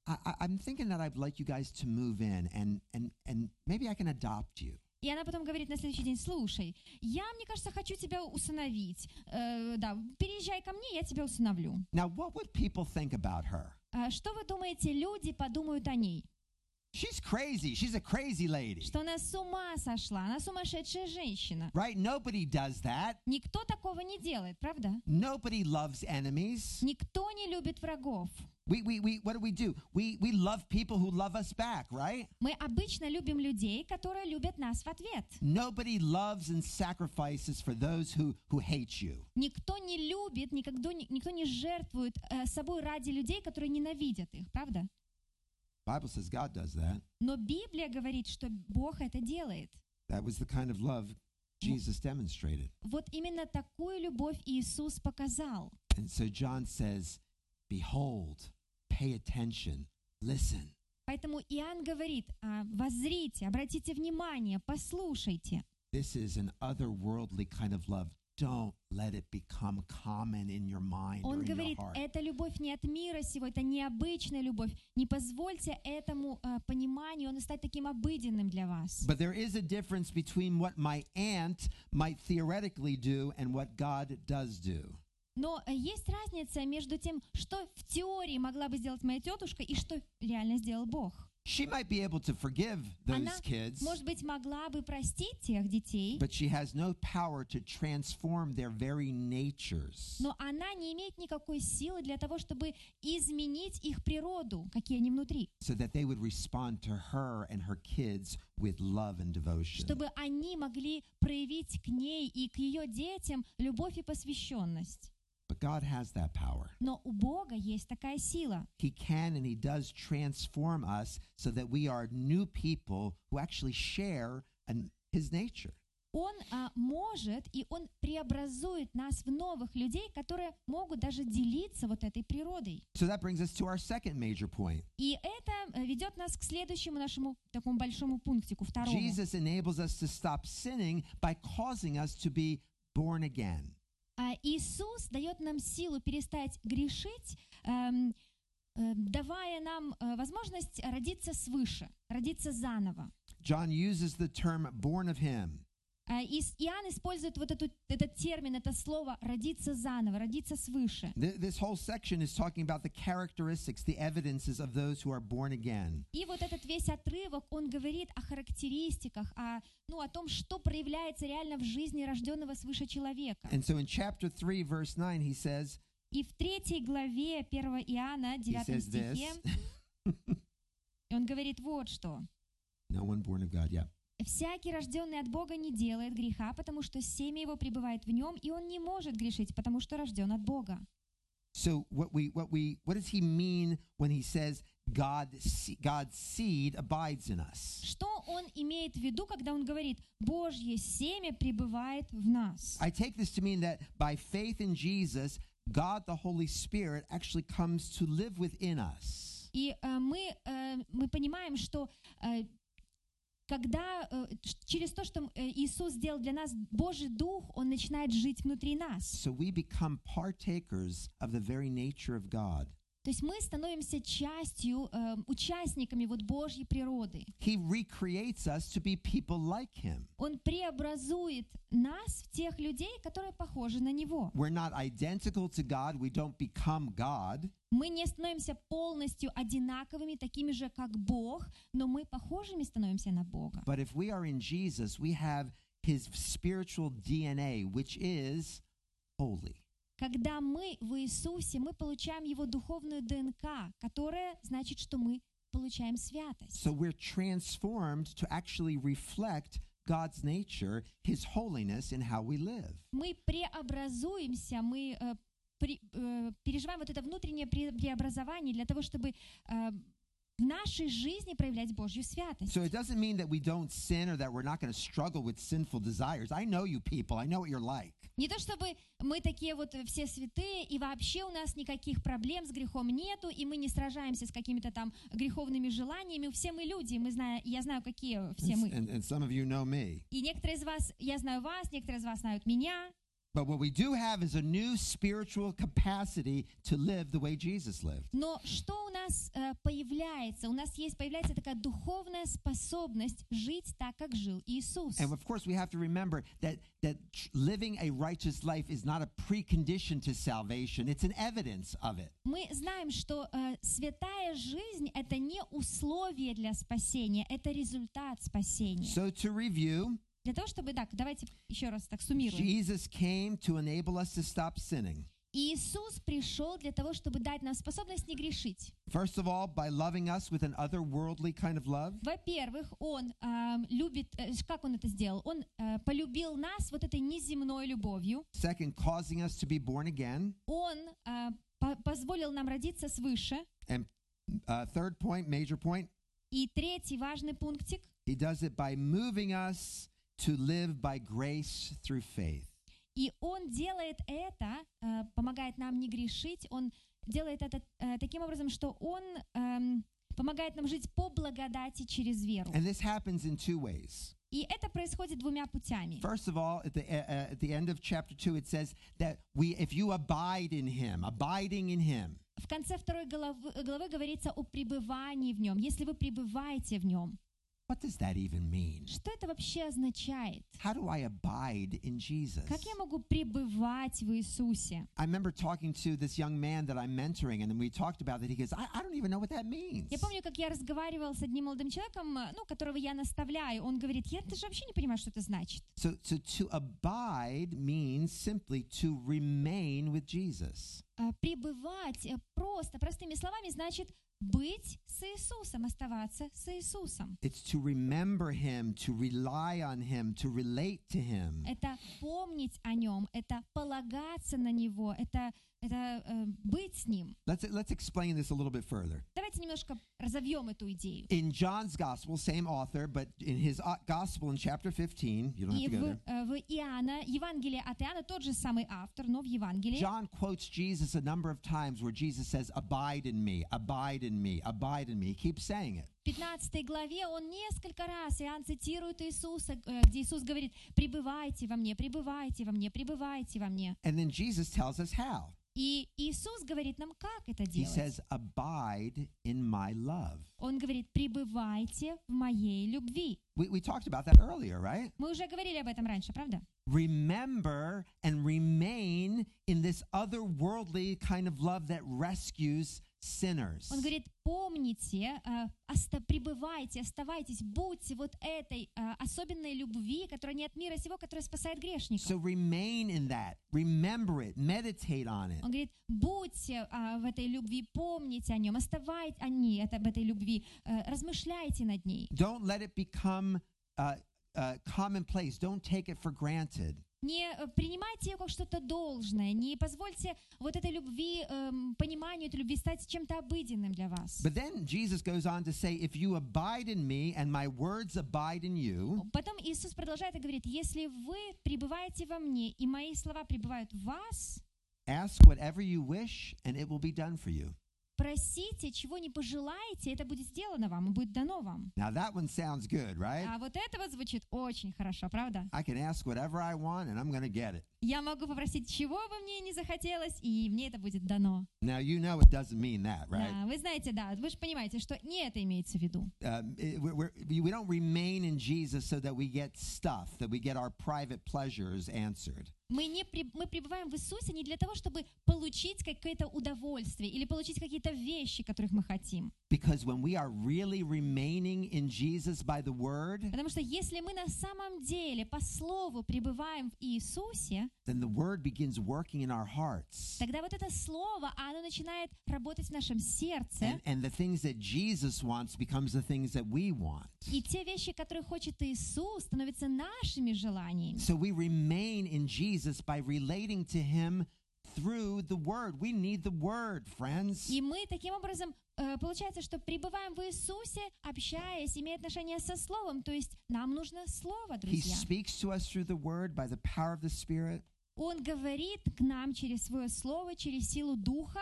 I, I, I'm thinking that I'd like you guys to move in, and and and maybe I can adopt you." И она потом говорит на следующий день, слушай, я, мне кажется, хочу тебя усыновить. Э, да, переезжай ко мне, я тебя усыновлю. Now, what would people think about her? А что вы думаете, люди подумают о ней? She's crazy. She's a crazy lady, Что она с ума сошла, она сумасшедшая женщина. right? Nobody does that. Никто такого не делает, правда? Nobody loves enemies. Никто не любит врагов. We, we, we, what do we do? We, we love people who love us back, right? Мы обычно любим людей, которые любят нас в ответ. Nobody loves and sacrifices for those who, who hate you. Никто не любит, никогда, никто не жертвует э, собой ради людей, которые ненавидят их, правда? Bible says God does that. Но Библия говорит, что Бог это делает. That was the kind of love Jesus demonstrated. Вот именно такую любовь Иисус показал. And so John says, Behold, pay attention, listen. Поэтому Иоанн говорит, «А, воззрите, обратите внимание, послушайте. This is an otherworldly kind of love. Don't let it become common in your mind Он говорит, heart. это любовь не от мира сего, это необычная любовь. Не позвольте этому э, пониманию, он стать таким обыденным для вас. But there is a difference between what my aunt might theoretically do and what God does do. Но э, есть разница между тем, что в теории могла бы сделать моя тетушка и что реально сделал Бог. She might be able to forgive those Она, kids, может быть, могла бы простить тех детей, but she has no power to transform their very natures. но она не имеет никакой силы для того, чтобы изменить их природу, какие они внутри, so that they would respond to her and her kids with love and devotion. чтобы они могли проявить к ней и к ее детям любовь и посвященность. But God has that power. Но у Бога есть такая сила. He can and He does transform us so that we are new people who actually share an, His nature. Он а, может и он преобразует нас в новых людей, которые могут даже делиться вот этой природой. So that brings us to our second major point. И это э, ведет нас к следующему нашему такому большому пунктику, второму. Jesus enables us to stop sinning by causing us to be born again. А Иисус дает нам силу перестать грешить, эм, э, давая нам э, возможность родиться свыше, родиться заново. John uses the term born of him. А Ис- Иоанн использует вот эту, этот термин, это слово «родиться заново», «родиться свыше». Th- This whole section is talking about the characteristics, the evidences of those who are born again. И вот этот весь отрывок, он говорит о характеристиках, о, ну, о том, что проявляется реально в жизни рожденного свыше человека. And so in chapter 3, verse 9, he says, И в третьей главе 1 Иоанна, he 9 says this стихе, [laughs] он говорит вот что. [laughs] No one born of God, yeah. «Всякий, рожденный от Бога, не делает греха, потому что семя его пребывает в нем, и он не может грешить, потому что рожден от Бога». So what we what we what does he mean when he says God God's seed abides in us? Что он имеет в виду, когда он говорит «Божье семя пребывает в нас»? I take this to mean that by faith in Jesus, God the Holy Spirit actually comes to live within us. И э, мы, э, мы понимаем, что э, когда э, ш- через то, что э, Иисус сделал для нас, Божий Дух, Он начинает жить внутри нас. So we become partakers of the very nature of God. То есть мы становимся частью, э, участниками вот Божьей природы. He recreates us to be people like him. Он преобразует нас в тех людей, которые похожи на Него. We're not identical to God, we don't become God, Мы не становимся полностью одинаковыми, такими же, как Бог, но мы похожими становимся на Бога. but if we are in Jesus, we have his spiritual DNA, which is holy. Когда мы в Иисусе, мы получаем Его духовную ДНК, которая значит, что мы получаем святость. So we're transformed to actually reflect God's nature, his holiness in how we live. Мы преобразуемся, мы э, при- э, переживаем вот это внутреннее пре- преобразование для того, чтобы э, в нашей жизни проявлять Божью святость. So it doesn't mean that we don't sin or that we're not going to struggle with sinful desires. I know you people. I know what you're like. Не то чтобы мы такие вот все святые, и вообще у нас никаких проблем с грехом нету, и мы не сражаемся с какими-то там греховными желаниями. Все мы люди, мы знаю, я знаю, какие все мы. And, and some of you know me. И некоторые из вас, я знаю вас, некоторые из вас знают меня. But what we do have is a new spiritual capacity to live the way Jesus lived. Но что у нас э, появляется? У нас есть появляется такая духовная способность жить так, как жил Иисус. And of course, we have to remember that that tr- living a righteous life is not a precondition to salvation; it's an evidence of it. Мы знаем, что э, святая жизнь это не условие для спасения, это результат спасения. So, to review, Для того, чтобы, так, давайте еще раз так суммируем. Jesus came to enable us to stop sinning. Иисус пришел для того, чтобы дать нам способность не грешить. First of all, by loving us with an otherworldly kind of love. Во-первых, Он любит, э, как Он это сделал? Он э, полюбил нас вот этой неземной любовью. Second, causing us to be born again. Он э, по- позволил нам родиться свыше. And uh, third point, major point, И третий важный пунктик. he does it by moving us to live by grace through faith. И Он делает это, э, помогает нам не грешить. Он делает это э, таким образом, что Он эм, помогает нам жить по благодати через веру. And this happens in two ways. И это происходит двумя путями. First of all, at the, uh, at the end of chapter 2, it says that we, if you abide in him, abiding in him, В конце второй главы, главы говорится о пребывании в нем. Если вы пребываете в нем, what does that even mean? что это вообще означает? How do I abide in Jesus? Как я могу пребывать в Иисусе? I remember talking to this young man that I'm mentoring, and then we talked about that. He goes, I, I don't even know what that means. Я помню, как я разговаривала с одним молодым человеком, ну, которого я наставляю. Он говорит, я даже вообще не понимаю, что это значит. So, so to abide means simply to remain with Jesus. А, Пребывать э, просто, простыми словами, значит быть с Иисусом, оставаться с Иисусом. It's to remember him, to rely on him, to relate to him. Это помнить о нем, это полагаться на него, это, это э, быть с ним. Let's let's explain this a little bit further. Давайте давайте немножко разовьем эту идею. In John's gospel, same author, but in his uh, gospel in chapter 15, you don't have И to go в, there. э, в Иоанна, Евангелие от Иоанна, тот же самый автор, но в Евангелии, John quotes Jesus a number of times where Jesus says, Abide in me, abide in me, abide in me. He keeps saying it. в 15 главе он несколько раз, Иоанн цитирует Иисуса, э, где Иисус говорит, «Пребывайте во мне, пребывайте во мне, пребывайте во мне». And then Jesus tells us how. И Иисус говорит нам, как это He делать. says, Abide in my love. Он говорит, «Пребывайте в моей любви». We, we talked about that earlier, right? Мы уже говорили об этом раньше, правда? Remember and remain in this otherworldly kind of love that rescues sinners. Он говорит, помните, э, оста- пребывайте, оставайтесь, будьте вот этой э, особенной любви, которая не от мира сего, которая спасает грешников. So remain in that. Remember it. Meditate on it. Он говорит, будьте а, в этой любви, помните о нем, оставайтесь о ней, это, об этой любви, э, размышляйте над ней. Don't let it become uh, uh, commonplace. Don't take it for granted. Не э, принимайте ее как что-то должное, не позвольте вот этой любви, эм, пониманию этой любви стать чем-то обыденным для вас. But then Jesus goes on to say, If you abide in me and my words abide in you, Потом Иисус продолжает и говорит, если вы пребываете во мне, и мои слова пребывают в вас, ask whatever you wish and it will be done for you. Просите, чего не пожелаете, это будет сделано вам, и будет дано вам. Now that one sounds good, right? А вот это вот звучит очень хорошо, правда? I can ask whatever I want and I'm going to get it. Я могу попросить, чего бы мне не захотелось, и мне это будет дано. Now you know it doesn't mean that, right? Да, вы знаете, да, вы же понимаете, что не это имеется в виду. Um, we're, we're, we don't remain in Jesus so that we get stuff, that we get our private pleasures answered. Мы, не при- мы пребываем в Иисусе не для того, чтобы получить какое-то удовольствие или получить какие-то вещи, которых мы хотим. Because when we are really remaining in Jesus by the Word, Потому что если мы на самом деле по Слову пребываем в Иисусе, then the Word begins working in our hearts. тогда вот это Слово, оно начинает работать в нашем сердце, And, and the things that Jesus wants becomes the things that we want. и те вещи, которые хочет Иисус, становятся нашими желаниями. So we remain in Jesus by relating to Him through the Word. We need the Word, friends. И мы таким образом, э, получается, что пребываем в Иисусе, общаясь, имея отношение со Словом. То есть нам нужно Слово, He друзья. speaks to us through the Word by the power of the Spirit. Он говорит к нам через свое Слово, через силу Духа.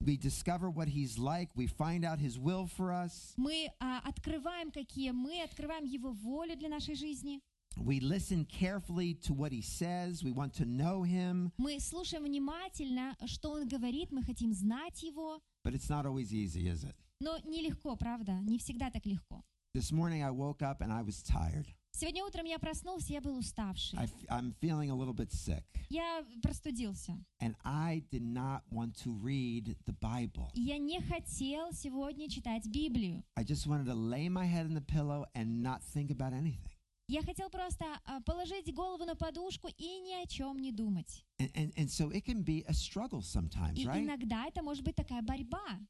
We discover what He's like. We find out His will for us. Мы а, открываем, какие мы, открываем Его волю для нашей жизни. We listen carefully to what He says. We want to know Him. Мы слушаем внимательно, что Он говорит, мы хотим знать Его. But it's not always easy, is it? Но нелегко, правда? Не всегда так легко. This morning I woke up and I was tired. Сегодня утром я проснулся, я был уставший. I f- I'm feeling a little bit sick. Я простудился. And I did not want to read the Bible. И я не хотел сегодня читать Библию. I just wanted to lay my head in the pillow and not think about anything. Я хотел просто а, положить голову на подушку и ни о чем не думать. And, and, and so it can be a struggle sometimes, И right? иногда это может быть такая борьба.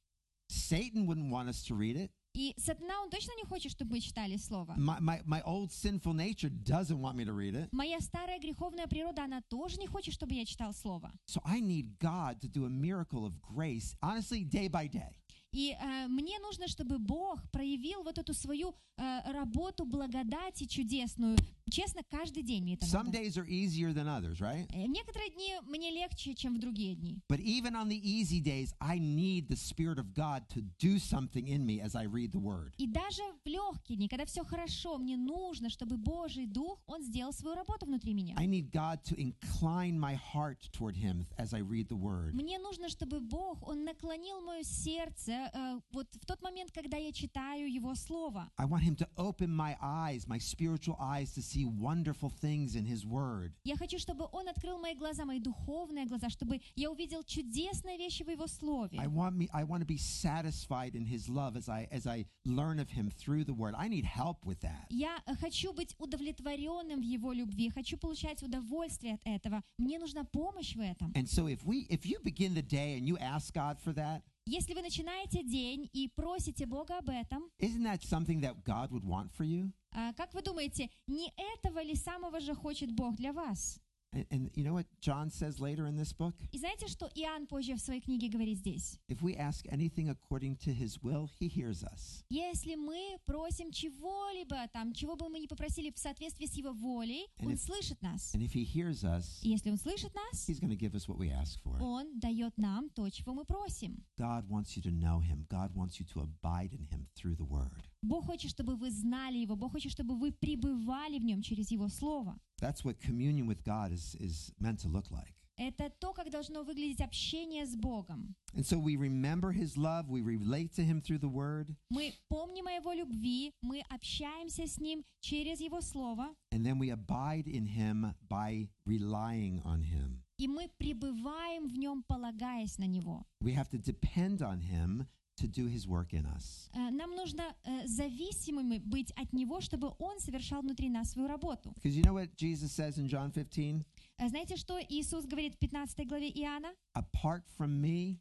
Satan wouldn't want us to read it. И сатана, он точно не хочет, чтобы мы читали Слово. My, my, my old sinful nature doesn't want me to read it. Моя старая греховная природа, она тоже не хочет, чтобы я читал Слово. So I need God to do a miracle of grace, honestly, day by day. И э, мне нужно, чтобы Бог проявил вот эту свою э, работу благодати чудесную. Честно, каждый день мне это Some надо. days are easier than others, right? Э, В некоторые дни мне легче, чем в другие дни. But even on the easy days, I need the Spirit of God to do something in me as I read the Word. И даже в легкие дни, когда все хорошо, мне нужно, чтобы Божий Дух, Он сделал свою работу внутри меня. I need God to incline my heart toward Him as I read the Word. Мне нужно, чтобы Бог, Он наклонил мое сердце э, вот в тот момент, когда я читаю Его Слово. I want Him to open my eyes, my spiritual eyes, to see wonderful things in His Word. Я хочу, чтобы Он открыл мои глаза, мои духовные глаза, чтобы я увидел чудесные вещи в Его Слове. I want me. I want to be satisfied in His love as I as I learn of Him through the Word. I need help with that. Я э, хочу быть удовлетворенным в Его любви, хочу получать удовольствие от этого. Мне нужна помощь в этом. And so, if we if you begin the day and you ask God for that, Если вы начинаете день и просите Бога об этом, isn't that something that God would want for you? а, как вы думаете, не этого ли самого же хочет Бог для вас? And, and you know what John says later in this book? И знаете, что Иоанн позже в своей книге говорит здесь? If we ask anything according to his will, he hears us. Если мы просим чего-либо, там, чего бы мы ни попросили в соответствии с его волей, And он if- слышит нас. And if he hears us, И если он слышит нас, he's going to give us what we ask for. он дает нам то, чего мы просим. God wants you to know him. God wants you to abide in him through the word. Бог хочет, чтобы вы знали его. Бог хочет, чтобы вы пребывали в нем через его слово. That's what communion with God is, is meant to look like. Это то, как должно выглядеть общение с Богом. And so we remember his love, we relate to him through the word, Мы помним о его любви, мы общаемся с ним через его слово, and then we abide in him by relying on him. и мы пребываем в нем, полагаясь на него. We have to depend on him to do his work in us. Э, Нам нужно э, зависимыми быть от него, чтобы он совершал внутри нас свою работу. Because you know what Jesus says in John 15? Э, Знаете, что Иисус говорит в 15 главе Иоанна? Apart from me,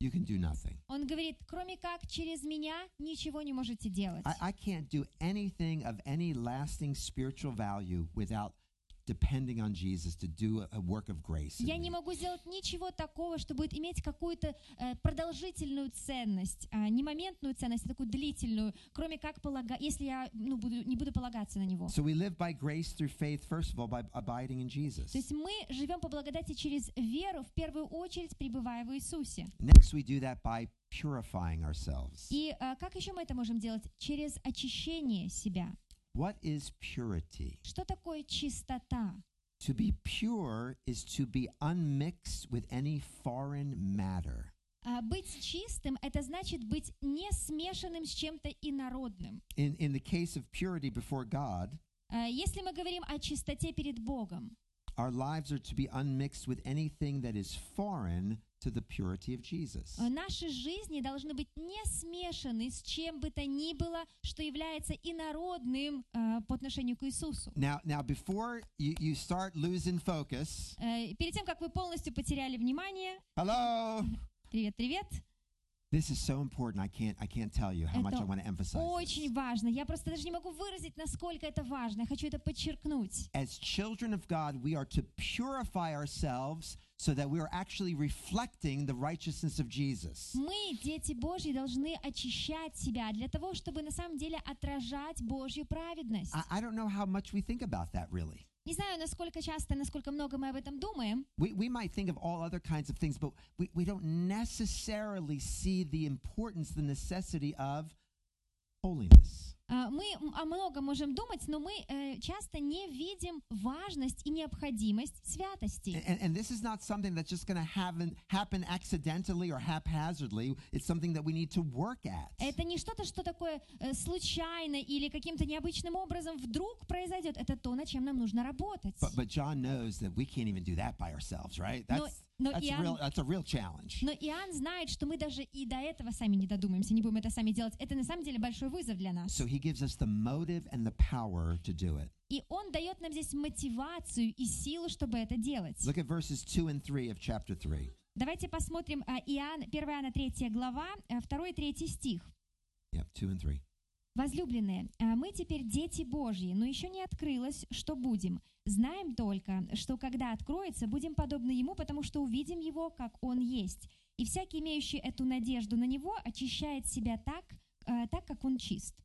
you can do nothing. Он говорит, кроме как через меня ничего не можете делать. I, I can't do anything of any lasting spiritual value without depending on Jesus to do a, work of grace. Я не могу сделать ничего такого, что будет иметь какую-то э, продолжительную ценность, а не моментную ценность, а такую длительную, кроме как полага... если я ну, буду, не буду полагаться на него. So we live by grace through faith, first of all, by abiding in Jesus. То есть мы живем по благодати через веру, в первую очередь пребывая в Иисусе. Next, we do that by purifying ourselves. И э, как еще мы это можем делать? Через очищение себя. What is purity? Что такое чистота? To be pure is to be unmixed with any foreign matter. А быть чистым — это значит быть не смешанным с чем-то инородным. In, in the case of purity before God, А Если мы говорим о чистоте перед Богом, our lives are to be unmixed with anything that is foreign to the purity of Jesus. э, наши жизни должны быть не смешаны с чем бы то ни было, что является инородным э, по отношению к Иисусу. Now, now before you, you start losing focus, Э, Перед тем, как вы полностью потеряли внимание, hello, привет-привет, this is so important. I can't, I can't tell you how much I Это want to emphasize. this. очень важно. Я просто даже не могу выразить, насколько это важно. Я хочу это подчеркнуть. As children of God, we are to purify ourselves so that we are actually reflecting the righteousness of Jesus. Мы, дети Божьи, должны очищать себя для того, чтобы на самом деле отражать Божью праведность. I, I don't know how much we think about that really. Не знаю, насколько часто, насколько много мы об этом думаем. We, we might think of all other kinds of things, but we, we don't necessarily see the importance, the necessity of holiness. А, Мы о многом можем думать, но мы э, часто не видим важность и необходимость святости. And, and this is not something that's just going to happen, happen accidentally or haphazardly. It's something that we need to work at. Это не что-то, что такое э, случайно или каким-то необычным образом вдруг произойдет. Это то, над чем нам нужно работать. But, but John knows that we can't even do that by ourselves, right? Но- That's, но that's, a Иоанн- real, that's a real challenge. Но Иоанн знает, что мы даже и до этого сами не додумаемся, не будем это сами делать. Это на самом деле большой вызов для нас. So he gives us the motive and the power to do it. И он дает нам здесь мотивацию и силу, чтобы это делать. Look at verses 2 and 3 of chapter 3. Давайте посмотрим а, Иоанн, 1 Иоанна 3 глава, 2 и 3 стих. Yep, 2 and 3. Возлюбленные, а мы теперь дети Божьи, но еще не открылось, что будем. Знаем только, что когда откроется, будем подобны Ему, потому что увидим Его, как Он есть. И всякий, имеющий эту надежду на Него, очищает себя так, а, так как Он чист.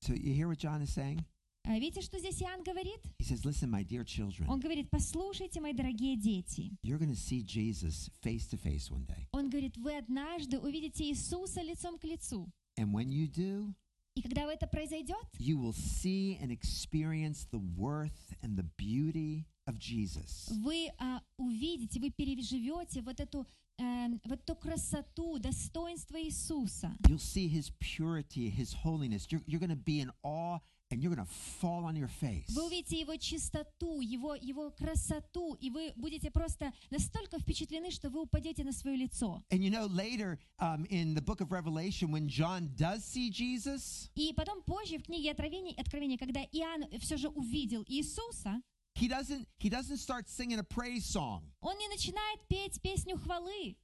So you hear what John is saying? А Видите, что здесь Иоанн говорит? He says, Listen, my dear children, Он говорит, послушайте, мои дорогие дети. you're see Jesus face to face one day. Он говорит, вы однажды увидите Иисуса лицом к лицу. And when you do, И когда это произойдет, you will see and experience the worth and the beauty of Jesus. вы а, увидите, вы переживете вот эту, эм, вот эту красоту, достоинство Иисуса. You'll see his purity, his holiness. You're, you're going to be in awe and you're to fall on your face. Вы увидите его чистоту, его, его красоту, и вы будете просто настолько впечатлены, что вы упадете на свое лицо. And you know, later um, in the book of Revelation, when John does see Jesus, И потом позже в книге Откровений, Откровения, когда Иоанн все же увидел Иисуса, he doesn't, he doesn't start singing a praise song. он не начинает петь песню хвалы.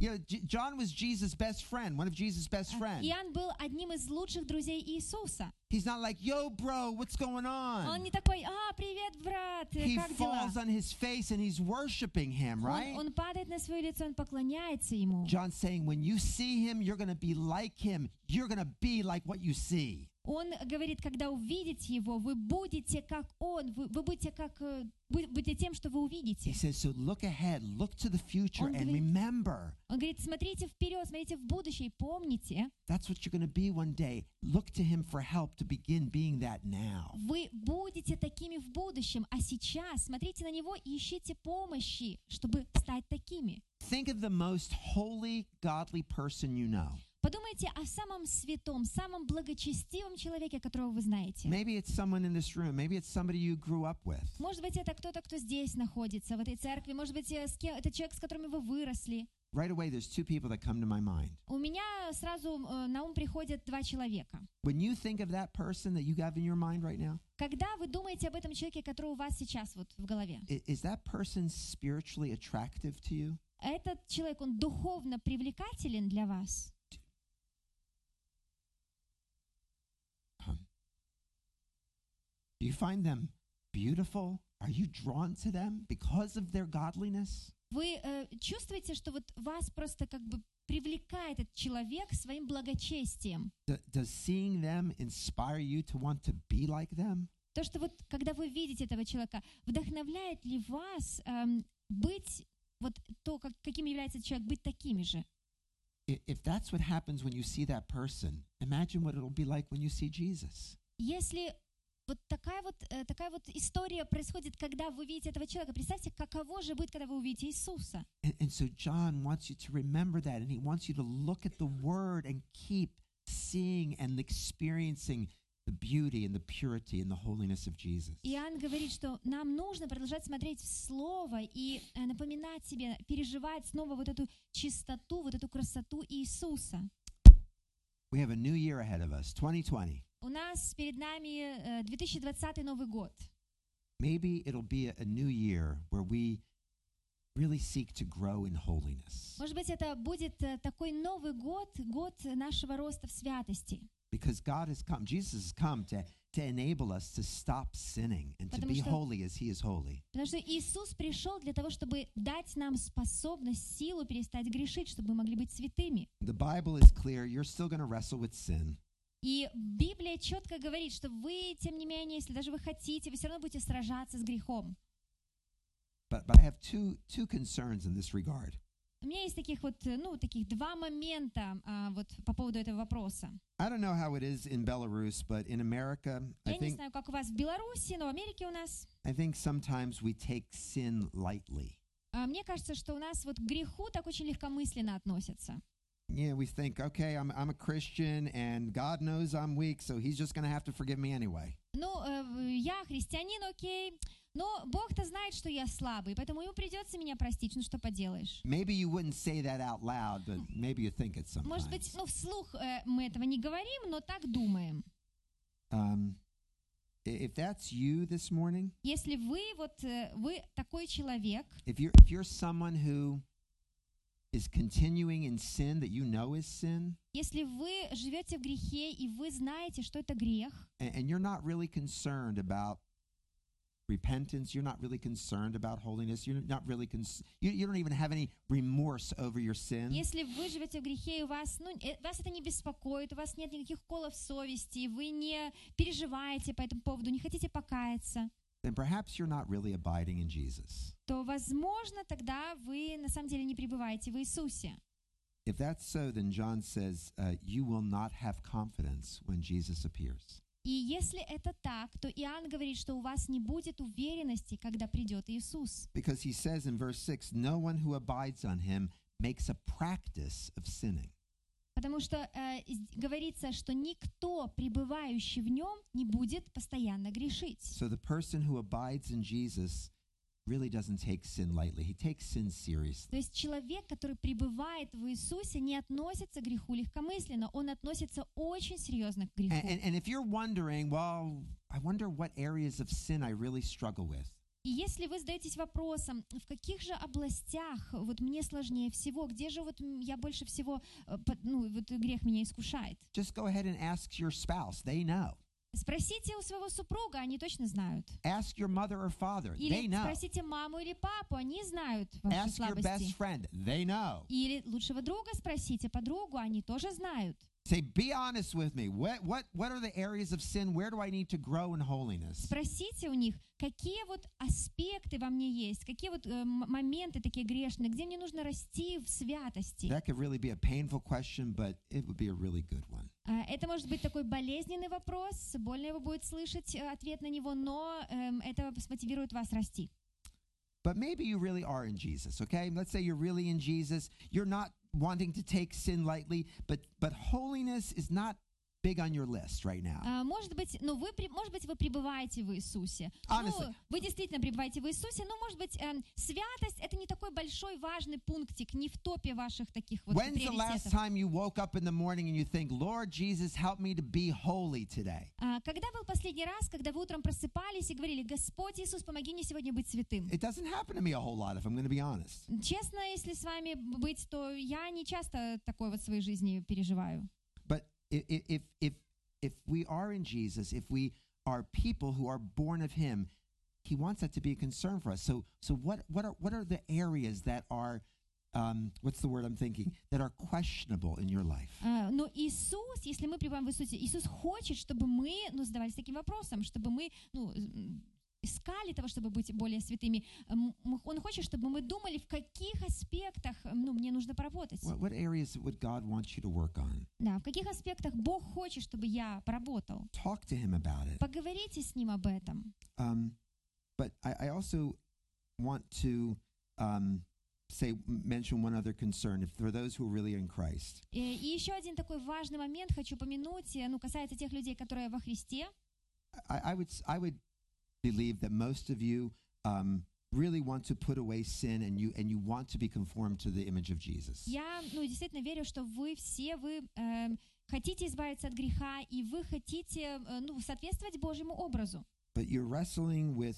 You know, J- John was Jesus' best friend, one of Jesus' best А, friends. Иоанн был одним из лучших друзей Иисуса. He's not like, yo, bro, what's going Он on? не такой, а, привет, брат, э, He как дела? falls on his face and he's worshiping him, right? Он, он падает на свое лицо, он поклоняется ему. John's saying, when you see him, you're going to be like him. You're going to be like what you see. Он говорит, когда увидите его, вы будете как он, вы, вы будете как э, будете тем, что вы He увидите. says, so look ahead, look to the future, Он and говорит- remember Он говорит, смотрите вперед, смотрите в будущее, помните, that's what you're going to be one day. Look to him for help to begin being that now. вы будете такими в будущем, а сейчас смотрите на него и ищите помощи, чтобы стать такими. Think of the most holy, godly person you know. Подумайте о самом святом, самом благочестивом человеке, которого вы знаете. Maybe it's someone in this room. Maybe it's somebody you grew up with. Может быть, это кто-то, кто здесь находится, в этой церкви. Может быть, э, это человек, с которым вы выросли. Right away, there's two people that come to my mind. У меня сразу э, на ум приходят два человека. When you think of that person that you have in your mind right now, Когда вы думаете об этом человеке, который у вас сейчас вот в голове, is that person spiritually attractive to you? этот человек, он духовно привлекателен для вас? Do you find them beautiful? Are you drawn to them because of their godliness? Вы э, чувствуете, что вот вас просто как бы привлекает этот человек своим благочестием? D- does seeing them inspire you to want to be like them? То, что вот когда вы видите этого человека, вдохновляет ли вас эм, быть вот то, как, каким является этот человек, быть такими же? I- If that's what happens when you see that person, imagine what it'll be like when you see Jesus. Если вот такая вот, э, такая вот история происходит, когда вы видите этого человека, представьте, каково же будет, когда вы увидите Иисуса. And, and so John wants you to remember that, and he wants you to look at the Word and keep seeing and experiencing the beauty and the purity and the holiness of Jesus. Иоанн говорит, что нам нужно продолжать смотреть в Слово и э, напоминать себе, переживать снова вот эту чистоту, вот эту красоту Иисуса. We have a new year ahead of us, 2020. У нас перед нами э, 2020 Новый год. Maybe it'll be a, new year where we really seek to grow in holiness. Может быть, это будет э, такой Новый год, год нашего роста в святости. Because God has come, Jesus has come to, to enable us to stop sinning and to be что- holy as He is holy. Потому что Иисус пришел для того, чтобы дать нам способность, силу перестать грешить, чтобы мы могли быть святыми. The Bible is clear. You're still going to wrestle with sin. И Библия четко говорит, что вы, тем не менее, если даже вы хотите, вы все равно будете сражаться с грехом. But, but I have two, two concerns in this regard. У меня есть таких вот, ну, таких два момента а, вот по поводу этого вопроса. I don't know how it is in Belarus, but in America, I Я не think, знаю, как у вас в Беларуси, но в Америке у нас. I think sometimes we take sin lightly. а, Мне кажется, что у нас вот к греху так очень легкомысленно относятся. Yeah, we think, okay, I'm, I'm a Christian and God knows I'm weak, so He's just going to have to forgive me anyway. Ну, э, я христианин, окей, но Бог-то знает, что я слабый, поэтому ему придется меня простить. Ну, что поделаешь? Maybe you wouldn't say that out loud, but maybe you think it Может быть, sometimes. ну, вслух э, мы этого не говорим, но так думаем. Um, i- if that's you this morning, Если вы вот, э, вы такой человек, if you're if you're someone who is continuing in sin that you know is sin, если вы живете в грехе и вы знаете, что это грех, and, and you're not really concerned about repentance, you're not really concerned about holiness, you're not really cons- you, you don't even have any remorse over your sin. если вы живете в грехе и вас, ну, э, вас это не беспокоит, у вас нет никаких колов совести, вы не переживаете по этому поводу, не хотите покаяться, then perhaps you're not really abiding in Jesus. то, возможно, тогда вы на самом деле не пребываете в Иисусе. If that's so, then John says uh, you will not have confidence when Jesus appears. И если это так, то Иоанн говорит, что у вас не будет уверенности, когда придет Иисус. Because he says in verse 6 no one who abides on him makes a practice of sinning. Потому что э, говорится, что никто, пребывающий в нем, не будет постоянно грешить. So the person who abides in Jesus really doesn't take sin lightly, he takes sin seriously. То есть человек, который пребывает в Иисусе, не относится к греху легкомысленно, он относится очень серьезно к And, греху. and, and if you're wondering, well, I wonder what areas of sin I really struggle with. И если вы задаетесь вопросом, в каких же областях вот мне сложнее всего, где же вот я больше всего, э, ну, вот грех меня искушает, Just go ahead and ask your spouse. They know. спросите у своего супруга, они точно знают. Ask your mother or father. They Или know. спросите маму или папу, они знают ваши Ask your best слабости. friend. They know. Или лучшего друга спросите, подругу, они тоже знают. Say, be honest with me. What what what are the areas of sin? Where do I need to grow in holiness? Спросите у них, какие вот аспекты во мне есть, какие вот э, м- моменты такие грешные, где мне нужно расти в святости. That could really be a painful question, but it would be a really good one. А, Это может быть такой болезненный вопрос, больно его будет слышать э, ответ на него, но эм, это смотивирует вас расти. But maybe you really are in Jesus, okay? Let's say you're really in Jesus. You're not wanting to take sin lightly, but but holiness is not big on your list right now. А, Может быть, ну вы, может быть, вы пребываете в Иисусе. Honestly. Ну, вы действительно пребываете в Иисусе, но, может быть, эм, святость это не такой большой важный пунктик, не в топе ваших таких вот When's the last time you woke up in the morning and you think, Lord Jesus, help me to be holy today? А, Когда был последний раз, когда вы утром просыпались и говорили, Господь Иисус, помоги мне сегодня быть святым? It doesn't happen to me a whole lot, if I'm going to be honest. Честно, если с вами быть, то я не часто такое вот в своей жизни переживаю. But i- i- if if if we are in Jesus, if we are people who are born of Him, He wants that to be a concern for us. So so what what are what are the areas that are um, what's the word I'm thinking that are questionable in your life? А, Но Иисус, если мы пребываем в Иисусе, Иисус хочет, чтобы мы ну, задавались таким вопросом, чтобы мы ну, м, искали того, чтобы быть более святыми. Он хочет, чтобы мы думали, в каких аспектах ну, мне нужно поработать. What, what areas would God want you to work on? Да, в каких аспектах Бог хочет, чтобы я поработал. Talk to Him about it. Поговорите с Ним об этом. Um, but I, I also want to um, say mention one other concern. If for those who are really in Christ, И еще один такой важный момент хочу помянуть, э, ну, касается тех людей, которые во Христе. I, I would I would believe that most of you um, really want to put away sin and you and you want to be conformed to the image of Jesus. Я, ну, действительно верю, что вы все, вы эм, хотите избавиться от греха, и вы хотите, э, ну, соответствовать Божьему образу. But you're wrestling with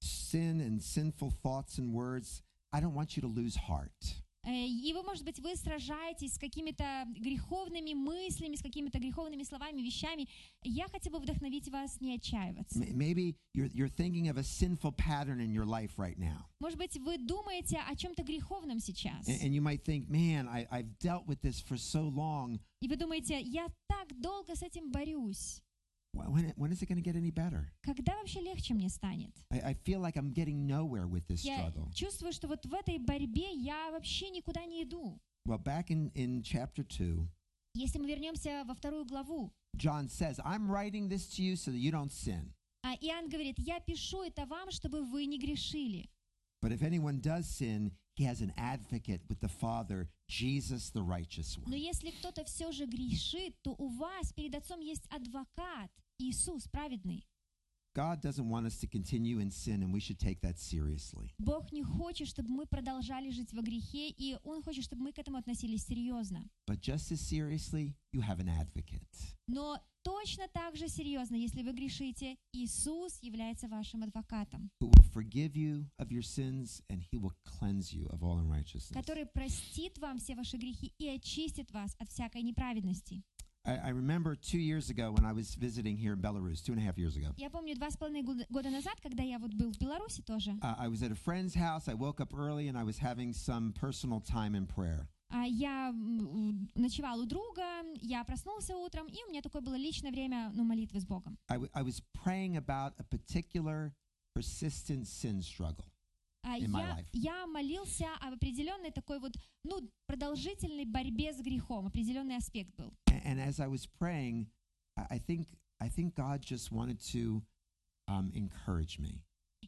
sin and sinful thoughts and words. I don't want you to lose heart. Э, И вы, может быть, вы сражаетесь с какими-то греховными мыслями, с какими-то греховными словами, вещами. Я хотела бы вдохновить вас не отчаиваться. M- Maybe you're you're thinking of a sinful pattern in your life right now. Может быть, вы думаете о чем-то греховном сейчас. And, and you might think, man, I, I've dealt with this for so long. И вы думаете, я так долго с этим борюсь. Wh- When, when is it going to get any better? Когда вообще легче мне станет? I, I feel like I'm getting nowhere with this Я struggle. чувствую, что вот в этой борьбе я вообще никуда не иду. Well, back in, in chapter 2, Если мы вернемся во вторую главу, John says, I'm writing this to you so that you don't sin. а Иоанн говорит, я пишу это вам, чтобы вы не грешили. But if anyone does sin, he has an advocate with the Father, Jesus the righteous Но one. если кто-то все же грешит, то у вас перед Отцом есть адвокат, Иисус праведный. God doesn't want us to continue in sin, and we should take that seriously. Бог не хочет, чтобы мы продолжали жить во грехе, и Он хочет, чтобы мы к этому относились серьезно. But just as seriously, you have an advocate. Но точно так же серьезно, если вы грешите, Иисус является вашим адвокатом, Who will forgive you of your sins, and he will cleanse you of all unrighteousness. который простит вам все ваши грехи и очистит вас от всякой неправедности. I, I remember two years ago when I was visiting here in Belarus, two and a half years ago. Я помню два с половиной года- года назад, когда я вот был в Беларуси тоже, Uh, I was at a friend's house. I woke up early and I was having some personal time in prayer. а я м, ночевал у друга, я проснулся утром, и у меня такое было личное время ну, молитвы с Богом. I, w- I was praying about a particular persistent sin struggle. А In my я, life. я молился об определенной такой вот, ну, продолжительной борьбе с грехом, определенный аспект был. And, as I was praying, I, think I think God just wanted to um, encourage me.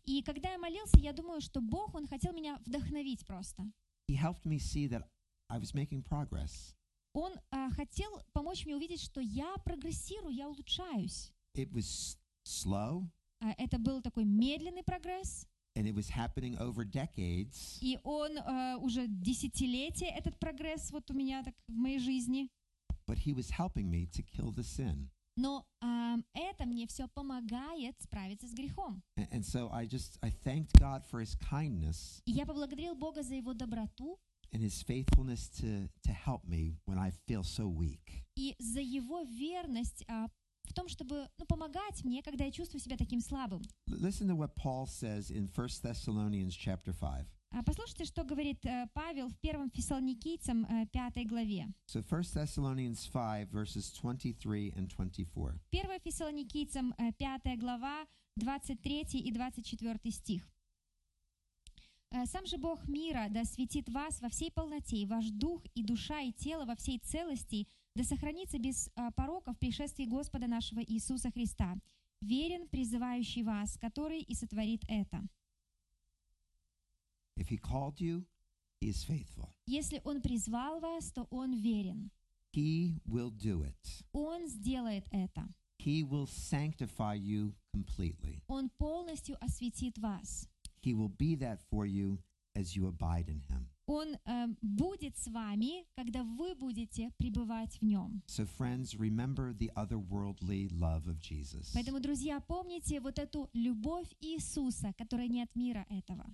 И когда я молился, я думаю, что Бог, Он хотел меня вдохновить просто. He helped me see that I was making progress. Он а, хотел помочь мне увидеть, что я прогрессирую, я улучшаюсь. It was slow, А, это был такой медленный прогресс, and it was happening over decades. и он а, уже десятилетия, этот прогресс вот у меня так в моей жизни. But He was helping me to kill the sin. Но ам, это мне все помогает справиться с грехом. And, and so I just I thanked God for His kindness И я поблагодарил Бога за Его доброту and His faithfulness to to help me when I feel so weak. и за Его верность а, в том, чтобы ну, помогать мне, когда я чувствую себя таким слабым. L- Listen to what Paul says in 1 Thessalonians chapter 5. А Послушайте, что говорит э, Павел в первом Фессалоникийцам э, пятой главе. So 1 Thessalonians 5 verses 23 and 24. 1 Фессалоникийцам э, пятая глава, 23 и 24 стих. Э, «Сам же Бог мира да светит вас во всей полноте, и ваш дух и душа и тело во всей целости, да сохранится без э, порока в пришествии Господа нашего Иисуса Христа. Верен призывающий вас, который и сотворит это». If he called you, he is faithful. Если Он призвал вас, то Он верен. He will do it. Он сделает это. He will sanctify you completely. Он полностью осветит вас. He will be that for you as you abide in him. Он э, будет с вами, когда вы будете пребывать в нем. So friends, remember the otherworldly love of Jesus. Поэтому, друзья, помните вот эту любовь Иисуса, которая не от мира этого.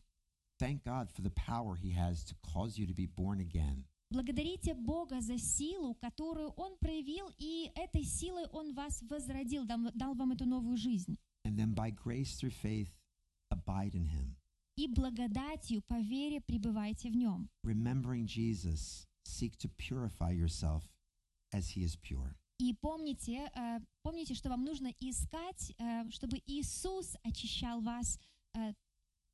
Thank God for the power he has to cause you to be born again. Благодарите Бога за силу, которую Он проявил, и этой силой Он вас возродил, дал вам эту новую жизнь. And then by grace through faith, abide in him. И благодатью по вере пребывайте в Нем. Remembering Jesus, seek to purify yourself as he is pure. И помните, э, помните, что вам нужно искать, э, чтобы Иисус очищал вас, э,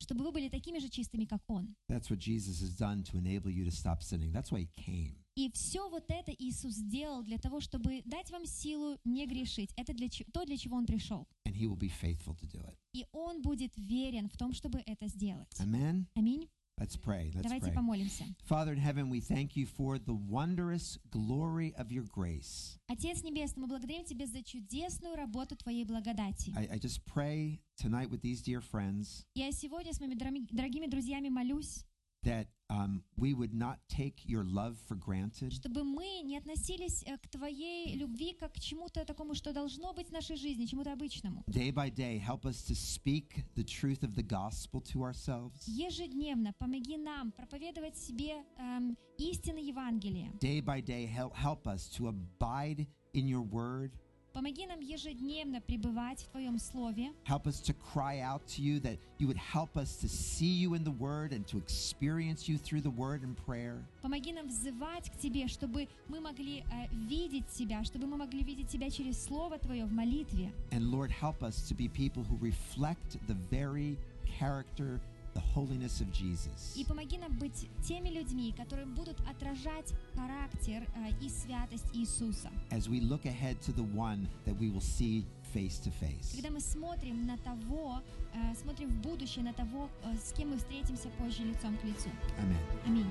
чтобы вы были такими же чистыми, как Он. That's what Jesus has done to enable you to stop sinning. That's why he came. И все вот это Иисус сделал для того, чтобы дать вам силу не грешить. Это для, то, для чего Он пришел. And he will be faithful to do it. И Он будет верен в том, чтобы это сделать. Amen. Аминь. Let's pray. Let's Давайте pray. помолимся. Father in heaven, we thank you for the wondrous glory of your grace. Отец Небесный, мы благодарим Тебя за чудесную работу Твоей благодати. I, I just pray tonight with these dear friends Я сегодня с моими дорами- дорогими друзьями молюсь, that um, we would not take your love for granted, чтобы мы не относились э, к Твоей любви как к чему-то такому, что должно быть в нашей жизни, чему-то обычному. day by day, help us to speak the truth of the gospel to ourselves. Ежедневно помоги нам проповедовать себе эм, истины Евангелия. Day by day, help, help us to abide in your word. Помоги нам ежедневно пребывать в Твоем Слове. Help us to cry out to you that you would help us to see you in the word and to experience you through the word and prayer. Помоги нам взывать к Тебе, чтобы мы могли э, видеть Тебя, чтобы мы могли видеть Тебя через Слово Твое в молитве. And Lord, help us to be people who reflect the very character, the holiness of Jesus. И помоги нам быть теми людьми, которые будут отражать характер э, и святость Иисуса. As we look ahead to the one that we will see face to face. Когда мы смотрим на того, э, смотрим в будущее, на того, э, с кем мы встретимся позже лицом к лицу. Amen. Аминь.